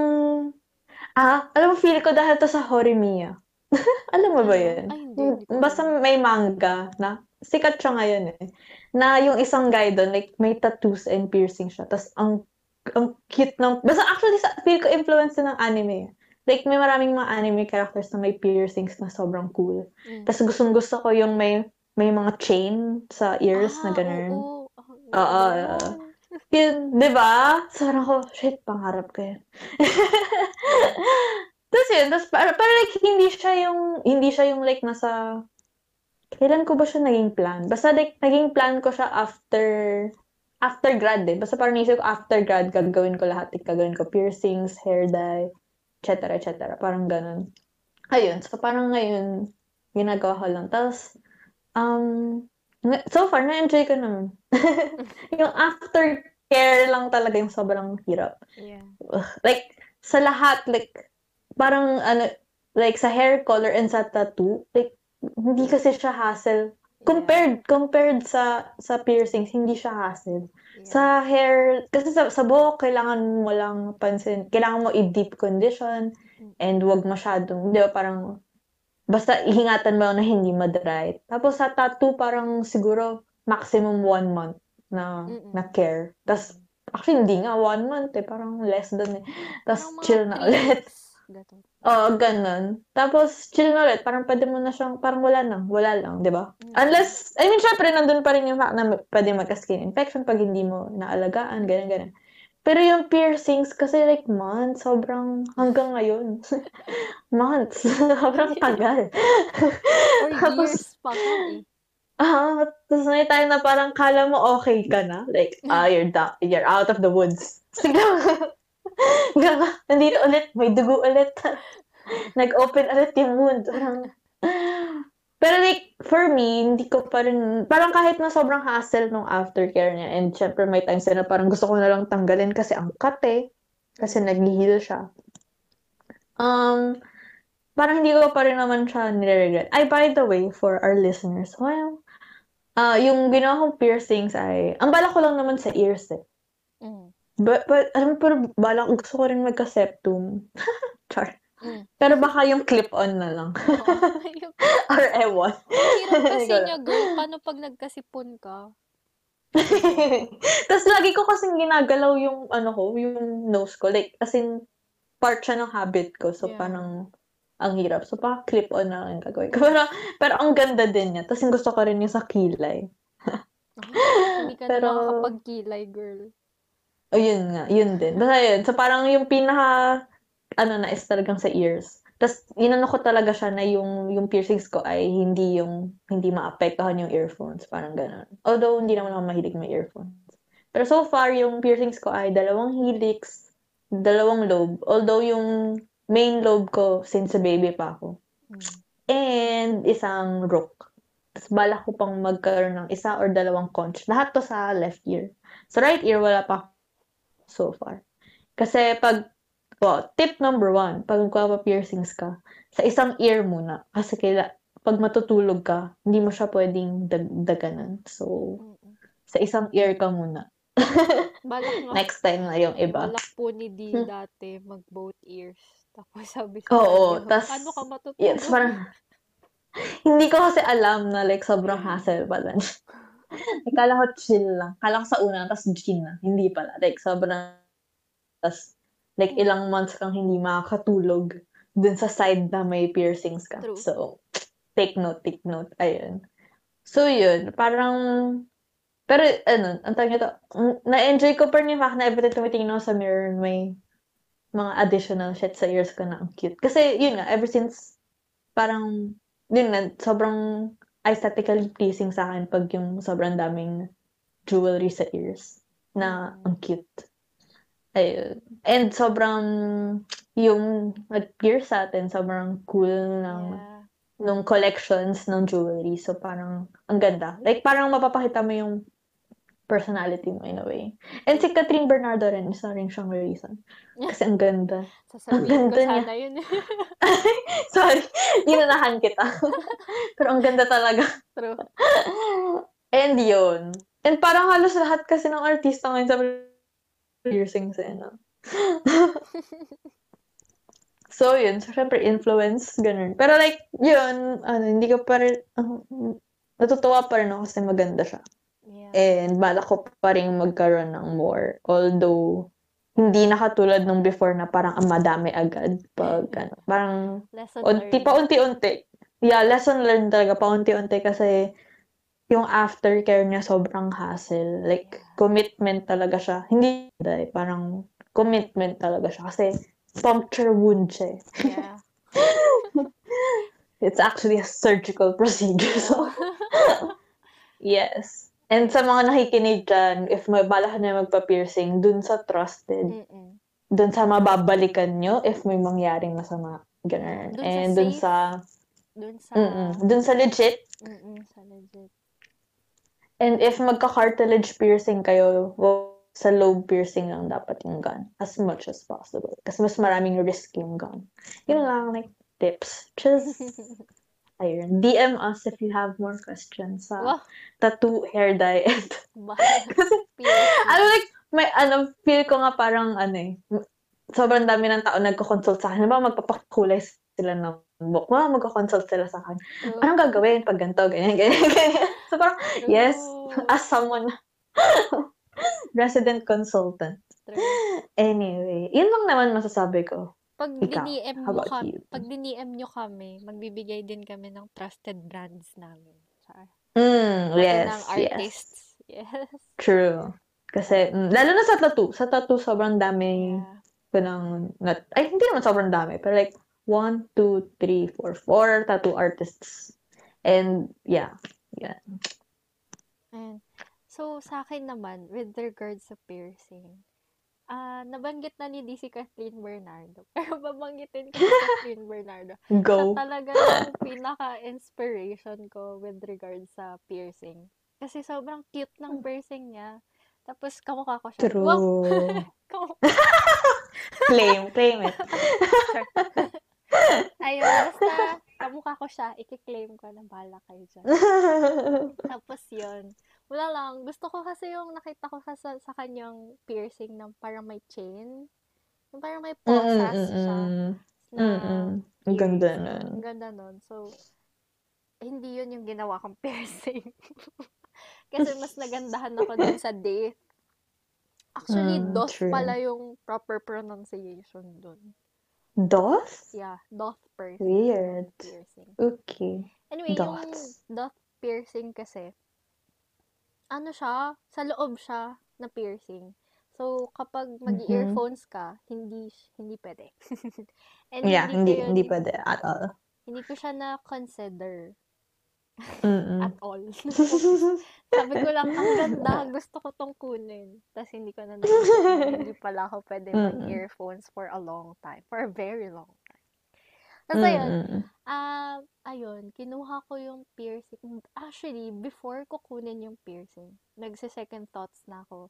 ah, alam mo, feel ko dahil to sa Horimiya. alam mo ba yun? Ay, hindi, hindi Basta may manga na, sikat siya ngayon eh, na yung isang guy doon, like, may tattoos and piercing siya. Tapos, ang, ang cute ng, basta actually, sa, feel ko influence ng anime. Like, may maraming mga anime characters na may piercings na sobrang cool. Mm. Tapos, gustong gusto ko yung may, may mga chain sa ears na Ah, ganun. oo. Ang Oo, ganda oo. nun. Yun, di ba? Sarang ko, shit, pangarap ko yan. Tapos yun, tapos para, para like, hindi siya yung, hindi siya yung like nasa, kailan ko ba siya naging plan? Basta like, naging plan ko siya after, after grad eh. Basta parang naisip ko after grad, gagawin ko lahat. Like, gagawin ko piercings, hair dye, etc. etc. Parang ganun. Ayun, so parang ngayon, ginagawa ko lang. Tapos, um, so far, na-enjoy ko naman. yung aftercare lang talaga yung sobrang hirap. Yeah. Like, sa lahat, like, parang, ano, like, sa hair color and sa tattoo, like, hindi kasi siya hassle. Compared, compared sa, sa piercings, hindi siya hassle. Yeah. Sa hair, kasi sa, sa buhok, kailangan mo lang pansin, kailangan mo i-deep condition, and wag masyadong, di ba, parang, basta ihingatan mo na hindi madry. Tapos sa tattoo, parang siguro, maximum one month na, Mm-mm. na care. Tapos, actually, hindi nga, one month eh, parang less dun eh. Tapos, Parang mga chill na three ulit. weeks. Ganun. Oo, ganun. Tapos, chill na ulit. Parang pwede mo na siyang, parang wala lang, wala lang, di ba? Mm. Unless, I mean, syempre, nandun pa rin yung fact na pwede magka-skin infection pag hindi mo naalagaan, ganun, ganun. Pero yung piercings, kasi like months, sobrang hanggang ngayon. months. sobrang tagal. Or Tapos- years pa eh. Ah, tapos may time na parang kala mo okay ka na. Like, ah, you're, da- you're out of the woods. Hanggang, nandito ulit, may dugo ulit. Nag-open ulit yung wound. Parang, pero like, for me, hindi ko pa rin, parang kahit na sobrang hassle nung aftercare niya, and syempre may times na parang gusto ko na lang tanggalin kasi ang eh. Kasi nag-heal siya. Um, parang hindi ko pa rin naman siya nire-regret. Ay, by the way, for our listeners, well, ah yung ginawa kong piercings ay, ang bala ko lang naman sa ears eh. Mm. But, but alam mo, pero bala ko, gusto ko rin magka-septum. Char. Mm. Pero baka yung clip-on na lang. Oo. Yung- Or ewan. Hirap kasi niya, girl. Paano pag nagkasipon ka? Tapos lagi ko kasing ginagalaw yung ano ko, yung nose ko. Like, as in, part siya ng habit ko. So, Yeah. parang, ang hirap. So, pa clip-on na lang yung gagawin ko. Pero, pero ang ganda din niya. Tapos gusto ko rin yung sa kilay. Hindi ka Pero- na makakapagkilay, girl. O, yun nga. Yun din. Basta yun. So, parang yung pinaka, ano na, is talagang sa ears. Tapos, inano ko talaga siya na yung, yung piercings ko ay hindi yung, hindi maapektuhan yung earphones. Parang ganun. Although, hindi naman ako mahilig may earphones. Pero so far, yung piercings ko ay dalawang helix, dalawang lobe. Although, yung main lobe ko, since a baby pa ako. Mm. And isang rook. Tapos balak ko pang magkaroon ng isa or dalawang conch. Lahat to sa left ear. Sa right ear, wala pa so far. Kasi pag po, tip number one, pag magpapa-piercings ka, sa isang ear muna. Kasi kaila, pag matutulog ka, hindi mo siya pwedeng dagdaganan. So, sa isang ear ka muna. Balak nga. Next time na yung iba. Balak po ni D Hmm. dati mag both ears. Tapos sabi sa Oo, kanya, tas- paano ka matutulog? Yes, parang, hindi ko kasi alam na like sobrang hassle pala. Akala ko chill lang. Kala ko sa una, tapos chill na. Hindi pala. Like, sobrang, tas, like, ilang months kang hindi makakatulog dun sa side na may piercings ka. True. So, take note, take note. Ayun. So, yun. Parang, pero, ano, ang tawag nito, mm, na-enjoy ko pa yung fact na every time tumitingin ako sa mirror, may mga additional shit sa ears ko na ang cute. Kasi, yun nga, ever since, parang, yun nga, sobrang aesthetically pleasing sa akin pag yung sobrang daming jewelry sa ears na ang cute. Ayun. And sobrang yung nag-pierce sa atin, sobrang cool ng Yeah. nung collections ng jewelry. So parang ang ganda. Like parang mapapakita mo yung personality mo in a way. And si Catherine Bernardo rin, isa rin siyang reason. Kasi ang ganda. Sasabihin ko ganda niya. sana yun. Sorry, inunahan kita. Pero ang ganda talaga. True. And yun. And parang halos lahat kasi ng artista ngayon sa piercings eh, no? so, yun. So, syempre, influence, ganun. Pero like, yun, ano, hindi ko pa rin, ah, natutuwa pa rin ako kasi maganda siya. Yeah. And balak ko pa rin magkaroon ng more. Although, hindi na katulad nung before na parang ang madami agad. Pag, ano, parang, Lesson unti, learned. paunti-unti. Yeah, lesson learned talaga, paunti-unti kasi yung aftercare niya sobrang hassle. Like, Yeah. commitment talaga siya. Hindi, dahil parang commitment talaga siya. Kasi, puncture wound siya. eh. Yeah. It's actually a surgical procedure. So, yes. And sa mga nakikinig dyan, if may balak na magpa-piercing, dun sa trusted, Mm-mm. dun sa mababalikan nyo if may mangyaring masama. Ganun. Dun sa And dun safe. sa, Dun sa... mm dun sa legit. Mm-mm, sa legit. And if magka-cartilage piercing kayo, sa lobe piercing lang dapat yung gun. As much as possible. Kasi mas maraming risk yung gun. Yun lang, like, tips. Just, ayun. DM us if you have more questions sa Wow. tattoo, hair Ba- piercing. ano like, may, ano, feel ko nga parang, ano eh, sobrang dami ng tao nagko-consult sa akin. Diba, magpapakulay sila ng book. Wow, magko-consult sila sa akin. True. Anong gagawin pag ganito, ganyan, ganyan, ganyan. So parang, True. yes, as someone, resident consultant. True. Anyway, yun lang naman masasabi ko. Pag Ikaw, diniem mo kami, you? pag diniem nyo kami, magbibigay din kami ng trusted brands namin. Char. Mm, yes, ng yes. artists. Yes. True. Kasi, mm, lalo na sa tattoo. Sa tattoo, sobrang dami Yeah. ko ng, not, ay, hindi naman sobrang dami, pero like, one, two, three, four, four tattoo artists. And, yeah. Yeah. Ayan. So, sa akin naman, with regards sa piercing, ah nabanggit na ni DC Kathleen Bernardo. Pero babanggitin ko si Kathleen Bernardo. Go. talaga yung pinaka-inspiration ko with regards sa piercing. Kasi sobrang cute ng piercing niya. Tapos, kamukha ko siya. True. Claim, claim it. Ayun, basta kamukha ko siya, i-claim ko na bala kayo dyan. Tapos yun, wala lang. Gusto ko kasi yung nakita ko sa, sa, kanyang piercing na parang may chain. Yung parang may posas siya Mm-mm-mm. na Mm-mm. Ang ganda nun. Ang ganda nun. So, hindi yun yung ginawa kong piercing. kasi mas nagandahan ako dun sa date. Actually, Mm, doth true. pala yung proper pronunciation dun. Doth? Yeah, doth piercing. Weird. Piercing. Okay. Anyway, yung Dots. dot piercing kasi, ano siya, sa loob siya na piercing. So, kapag mag-earphones ka, hindi hindi pwede. And Yeah, hindi, yun- hindi pwede at all. Hindi ko siya na-consider Mm-mm. at all. Sabi ko lang, ang ganda, gusto ko tong kunin. Tapos hindi ko na hindi pala ako pwede mag-earphones for a long time. For a very long Tapos ayun, Mm-mm. Ah, ayun, kinuha ko yung piercing. Actually, before ko kunin yung piercing, nagse-second thoughts na ako.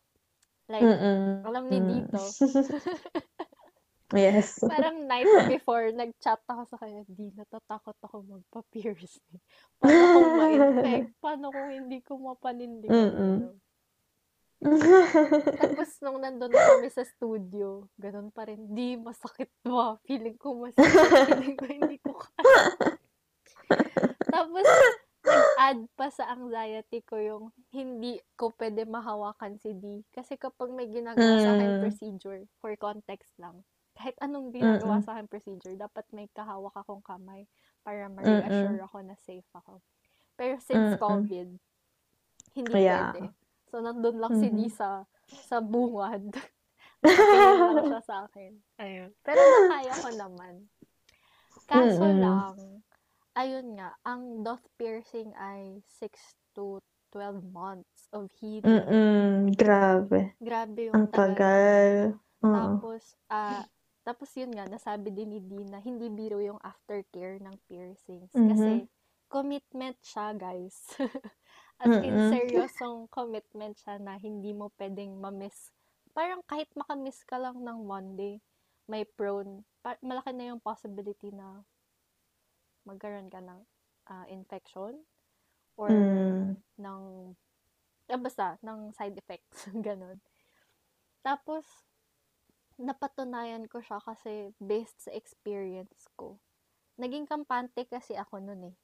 Like, Mm-mm. alam ni Mm. Dito. Yes. Parang night before, nag-chat ako sa kanya, di natatakot ako magpa-piercing. Paano kung ma-infect? Paano kung hindi ko mapanindigan? Mm-mm. Ano? Tapos nung nandun na kami sa studio, ganun pa rin, di masakit ba? Feeling ko masakit. Feeling ko hindi ko kaya. Tapos, nag-add pa sa anxiety ko yung hindi ko pwede mahawakan si D. Kasi kapag may ginagawa sa akin Mm. procedure, for context lang, kahit anong ginagawa Mm-mm. sa akin procedure, dapat may kahawak akong kamay para ma-reassure ako na safe ako. Pero since Mm-mm. COVID, hindi Yeah. pwede. So, nandun lang si D Mhm. sa, sa bungad. Lang siya sa akin. Ayun. Pero nakaya ko naman. Kaso Mm-mm. lang, ayun nga, ang doth piercing ay 6 to 12 months of healing. Mm-mm. Grabe. Grabe yung Ang tagal. tagal. Oo. Tapos, ah, tapos yun nga, nasabi din ni Dee na hindi biro yung aftercare ng piercings. Mhm. Kasi, commitment siya, guys. As in, Mm-mm. seryosong commitment siya na hindi mo pwedeng ma-miss. Parang kahit makamiss ka lang ng one day, may prone, pa- malaki na yung possibility na magkaroon ka ng ah, infection or Mm. ng, ah, basta, ng side effects. Ganon. Tapos, napatunayan ko siya kasi based sa experience ko. Naging kampante kasi ako nun eh,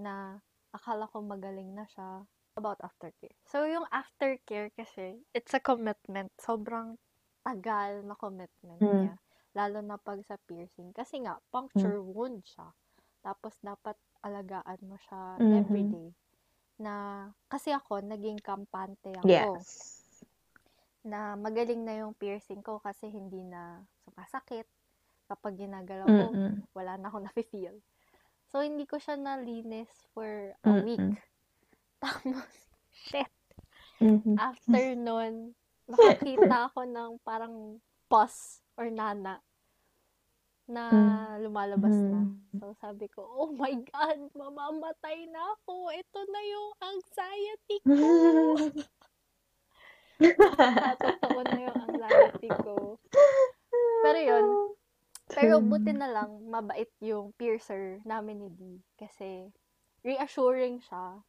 na akala ko magaling na siya about aftercare. So, yung aftercare kasi, it's a commitment. Sobrang tagal na commitment Mm. niya. Lalo na pag sa piercing. Kasi nga, puncture wound siya. Tapos, dapat alagaan mo siya Mhm. everyday. Na, kasi ako, naging kampante ako Yes. na magaling na yung piercing ko kasi hindi na sumasakit. Kapag ginagalaw ko, Mm-mm. wala na akong nafe-feel. So, hindi ko siya nalinis for a Mm-mm. week. Tapos, shit, Mhm. after nun, nakakita ako ng parang pus or nana na lumalabas na. Mhm. So, sabi ko, oh my God, mamamatay na ako. Ito na yung anxiety ko. Totoo na yung anxiety ko. Pero yun, pero buti na lang, mabait yung piercer namin ni D. Kasi, reassuring siya.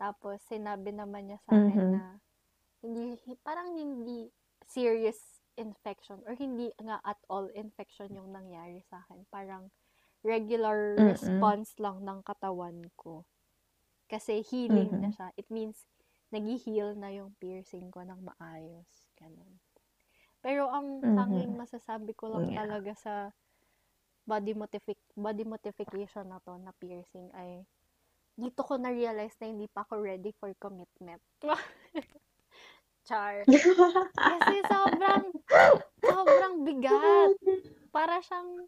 Tapos, sinabi naman niya sa akin Mhm. na, hindi, parang hindi serious infection or hindi nga at all infection yung nangyari sa akin. Parang regular Mm-mm. response lang ng katawan ko. Kasi healing na Mhm. siya. It means, nag-heal na yung piercing ko ng maayos. Ganun. Pero ang Mhm. tanging masasabi ko lang Yeah. talaga sa body modific body modification na to na piercing ay dito ko na-realize na hindi pa ako ready for commitment. Char. Kasi sobrang sobrang bigat. Para siyang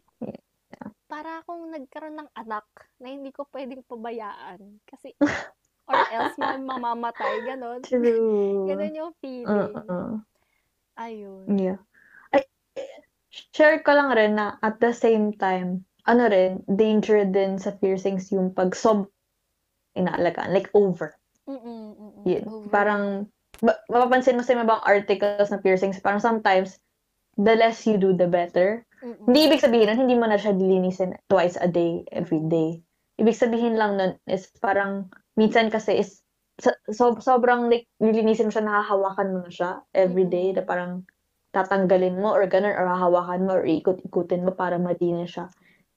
para akong nagkaroon ng anak na hindi ko pwedeng pabayaan. Kasi or else mamamatay, ganon. True. Ganon yung feeling. Uh-uh. Ayun. Yeah. Ay, share ko lang rin na at the same time, ano rin, danger din sa piercings yung pag sob inaalagaan, like over. Mm-mm, mm-mm. Yun. Over. Parang, ma- mapapansin mo sa mga articles na piercings, parang sometimes, the less you do, the better. Mm-mm. Hindi ibig sabihin nun, hindi mo na siya dilinisin twice a day, every day. Ibig sabihin lang nun is parang, minsan kasi is, so, so- sobrang like, nilinisin mo siya, nahahawakan mo na siya every day, na parang tatanggalin mo or ganun, or hahawakan mo or ikot-ikutin mo para malinis siya.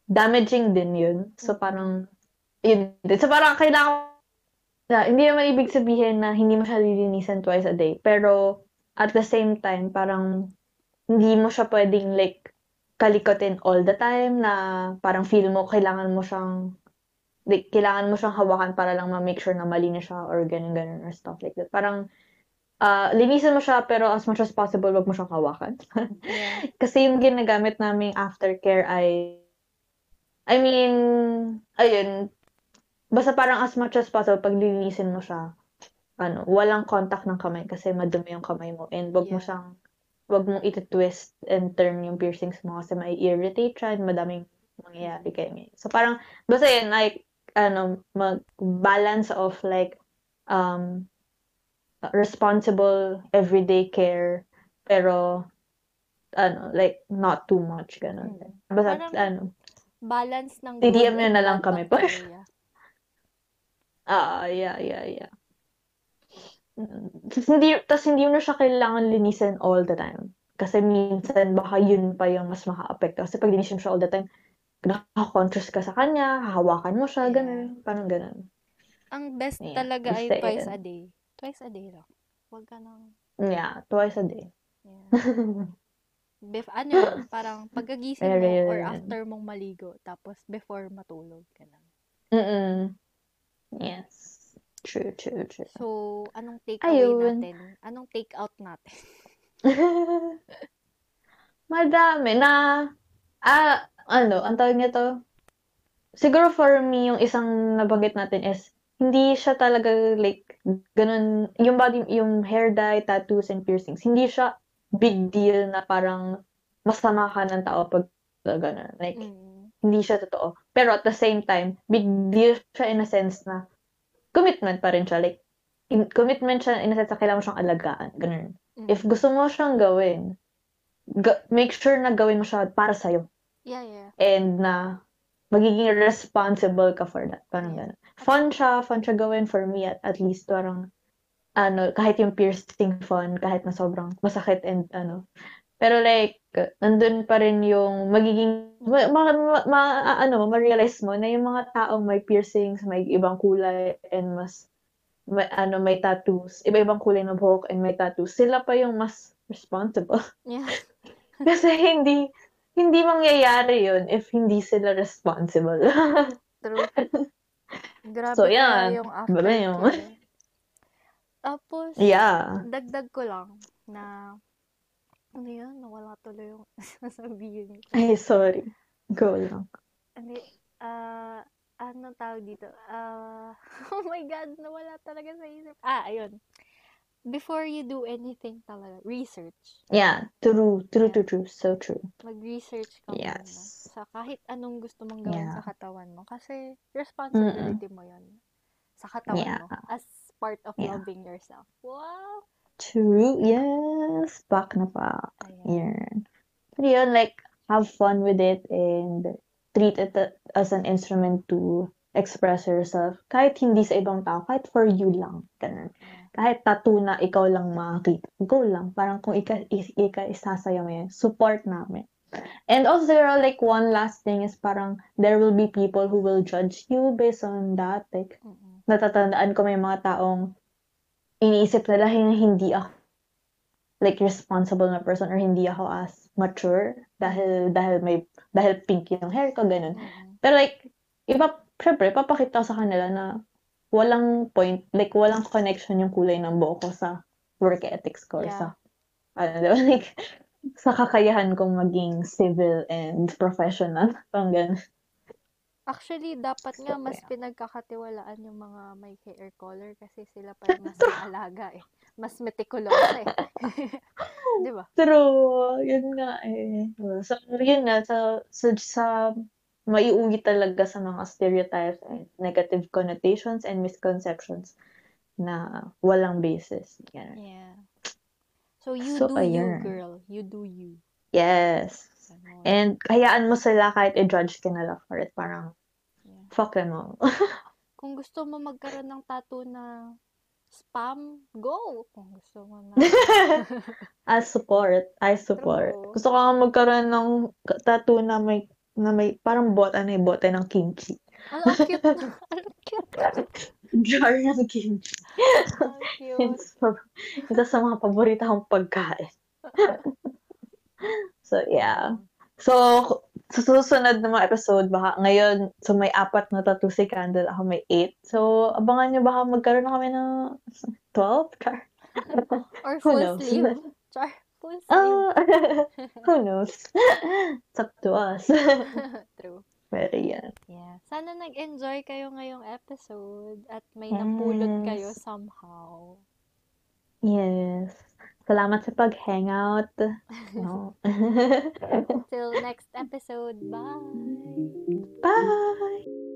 Damaging din yun. So parang, yun din. So parang kailangan, na, hindi naman ibig sabihin na hindi mo siya lilinisan twice a day. Pero, at the same time, parang, hindi mo siya pwedeng like, kalikotin all the time na parang feel mo kailangan mo siyang like, kailangan mo siyang hawakan para lang ma-make sure na malinis siya or ganun-ganun or stuff like that. Parang, ah linisin mo siya pero as much as possible, wag mo siyang hawakan. Yeah. Kasi yung ginagamit naming aftercare ay, I mean, ayun, basta parang as much as possible, pag linisin mo siya, ano, walang contact ng kamay kasi madumi yung kamay mo and wag mo Yeah. siyang, wag mong iti-twist and turn yung piercings mo kasi may irritate siya and madaming mangyayari kay me. So parang, basta yun, like, ano, mag-balance of like, um, responsible everyday care, pero ano, like, not too much, ganun. Mm. Basta, Parang ano, balance ng TDM and na lang kami. Bacteria. ah, yeah, yeah, yeah. Mm. Tas hindi, tas hindi mo na siya kailangan linisin all the time. Kasi minsan, baka yun pa yung mas maka-apekto. Kasi pag linisin siya all the time, nakaka-conscious ka sa kanya, hahawakan mo siya, Yeah. ganun. Parang ganun. Ang best Yeah, talaga ay basta twice a day. Twice a day lang. Huwag ka nang, Yeah, twice a day. yeah. Bef, ano, parang pagkagising mo Pero or after mong maligo, tapos before matulog ka lang. Mm-mm. Yes. True, true, true. So, anong take away Ayun. natin? Anong take out natin? Madami na, ah, ano, ang tawag nito, siguro for me, yung isang nabanggit natin is, hindi siya talaga like, ganun, yung body, yung hair dye, tattoos, and piercings, hindi siya big deal na parang masama ka ng tao pag ganun. Like, Mm. hindi siya totoo. Pero at the same time, big deal siya in a sense na commitment pa rin siya. Like, in- commitment siya in a sense na kailangan mo siyang alagaan. Ganun. Mm. If gusto mo siyang gawin, ga- make sure na gawin mo siya para sa'yo. Yeah, yeah. And na magiging responsible ka for that. Parang Yeah. gano'n. Fun siya, fun siya gawin for me at, at least parang ano, kahit yung piercing fun, kahit na sobrang masakit and ano. Pero like, nandun pa rin yung magiging, ma, ma, ma, ma- ano, ma-realize mo na yung mga taong may piercings, may ibang kulay, and mas, may, ano, may tattoos, iba-ibang kulay ng buhok and may tattoos, sila pa yung mas responsible. Yeah. Kasi hindi, hindi mangyayari yun if hindi sila responsible. True. Grabe So, yan. yung Grabe yun. aftercare. Tapos, yeah. dagdag ko lang na, ano yun, nawala tuloy yung sasabihin. Ay, sorry. Go lang. Hindi, ah, ano tawag dito? Ah, oh my God, nawala talaga sa isip. Ah, ayun. Before you do anything talaga, research. Yeah, true, true, Yeah. true, true. So true. Mag-research ka muna Yes. sa kahit anong gusto mong gawin Yeah. sa katawan mo. Kasi, responsibility mo yun sa katawan Yeah. mo as part of Yeah. loving yourself. Wow! True. Yes. Back na pa. Ayan. Yan. Pero yun, like, have fun with it and treat it as an instrument to express yourself. Kahit hindi sa ibang tao, kahit for you lang. Ganun. Yeah. Kahit tattoo na ikaw lang makakita. Go lang. Parang kung ika, ika isasaya mo yun, support namin. And also, siguro, like, one last thing is parang there will be people who will judge you based on that. Like, Mm-mm. natatandaan ko may mga taong iniisip nila hin- hindi ako like responsible na person or hindi ako as mature dahil dahil may dahil pink yung hair ko ganun. Mm-mm. Pero like iba syempre papakita sa kanila na walang point like walang connection yung kulay ng buhok ko sa work ethics ko Yeah. sa ano di ba like sa kakayahan kong maging civil and professional ganun. Actually, dapat nga So, mas pinagkakatiwalaan yung mga may hair color kasi sila pa yung mas alaga eh. Mas meticulous eh. Di ba? True. Yun nga eh. So, yun nga. Sa, sa, sa maiuwi talaga sa mga stereotypes and negative connotations and misconceptions na walang basis. Yan. Yeah. So, you So, do you, ayan. girl. You do you. Yes. And hayaan mo sila kahit i-judge ka nila for it. Parang, Yeah. fuck them all. Kung gusto mo magkaroon ng tattoo na spam, go! Kung gusto mo na... I support. I support. True. Gusto ko magkaroon ng tattoo na may na may parang bot, ano yung bote ng kimchi. Ang cute na. Ang cute. Jar ng kimchi. Ang cute. So, isa sa mga paborito kong pagkain. so, yeah. So, sa susunod na mga episode, baka ngayon, so may apat na tattoo si Candle, ako may eight. So, abangan nyo baka magkaroon na kami ng 12? Char. Or full sleeve. Char, Who's oh, ah, who knows? It's to us. True. Pero yan. Yeah. Sana nag-enjoy kayo ngayong episode at may yes. napulot kayo somehow. Yes. Salamat sa pag-hangout. No. Till next episode. Bye! Bye!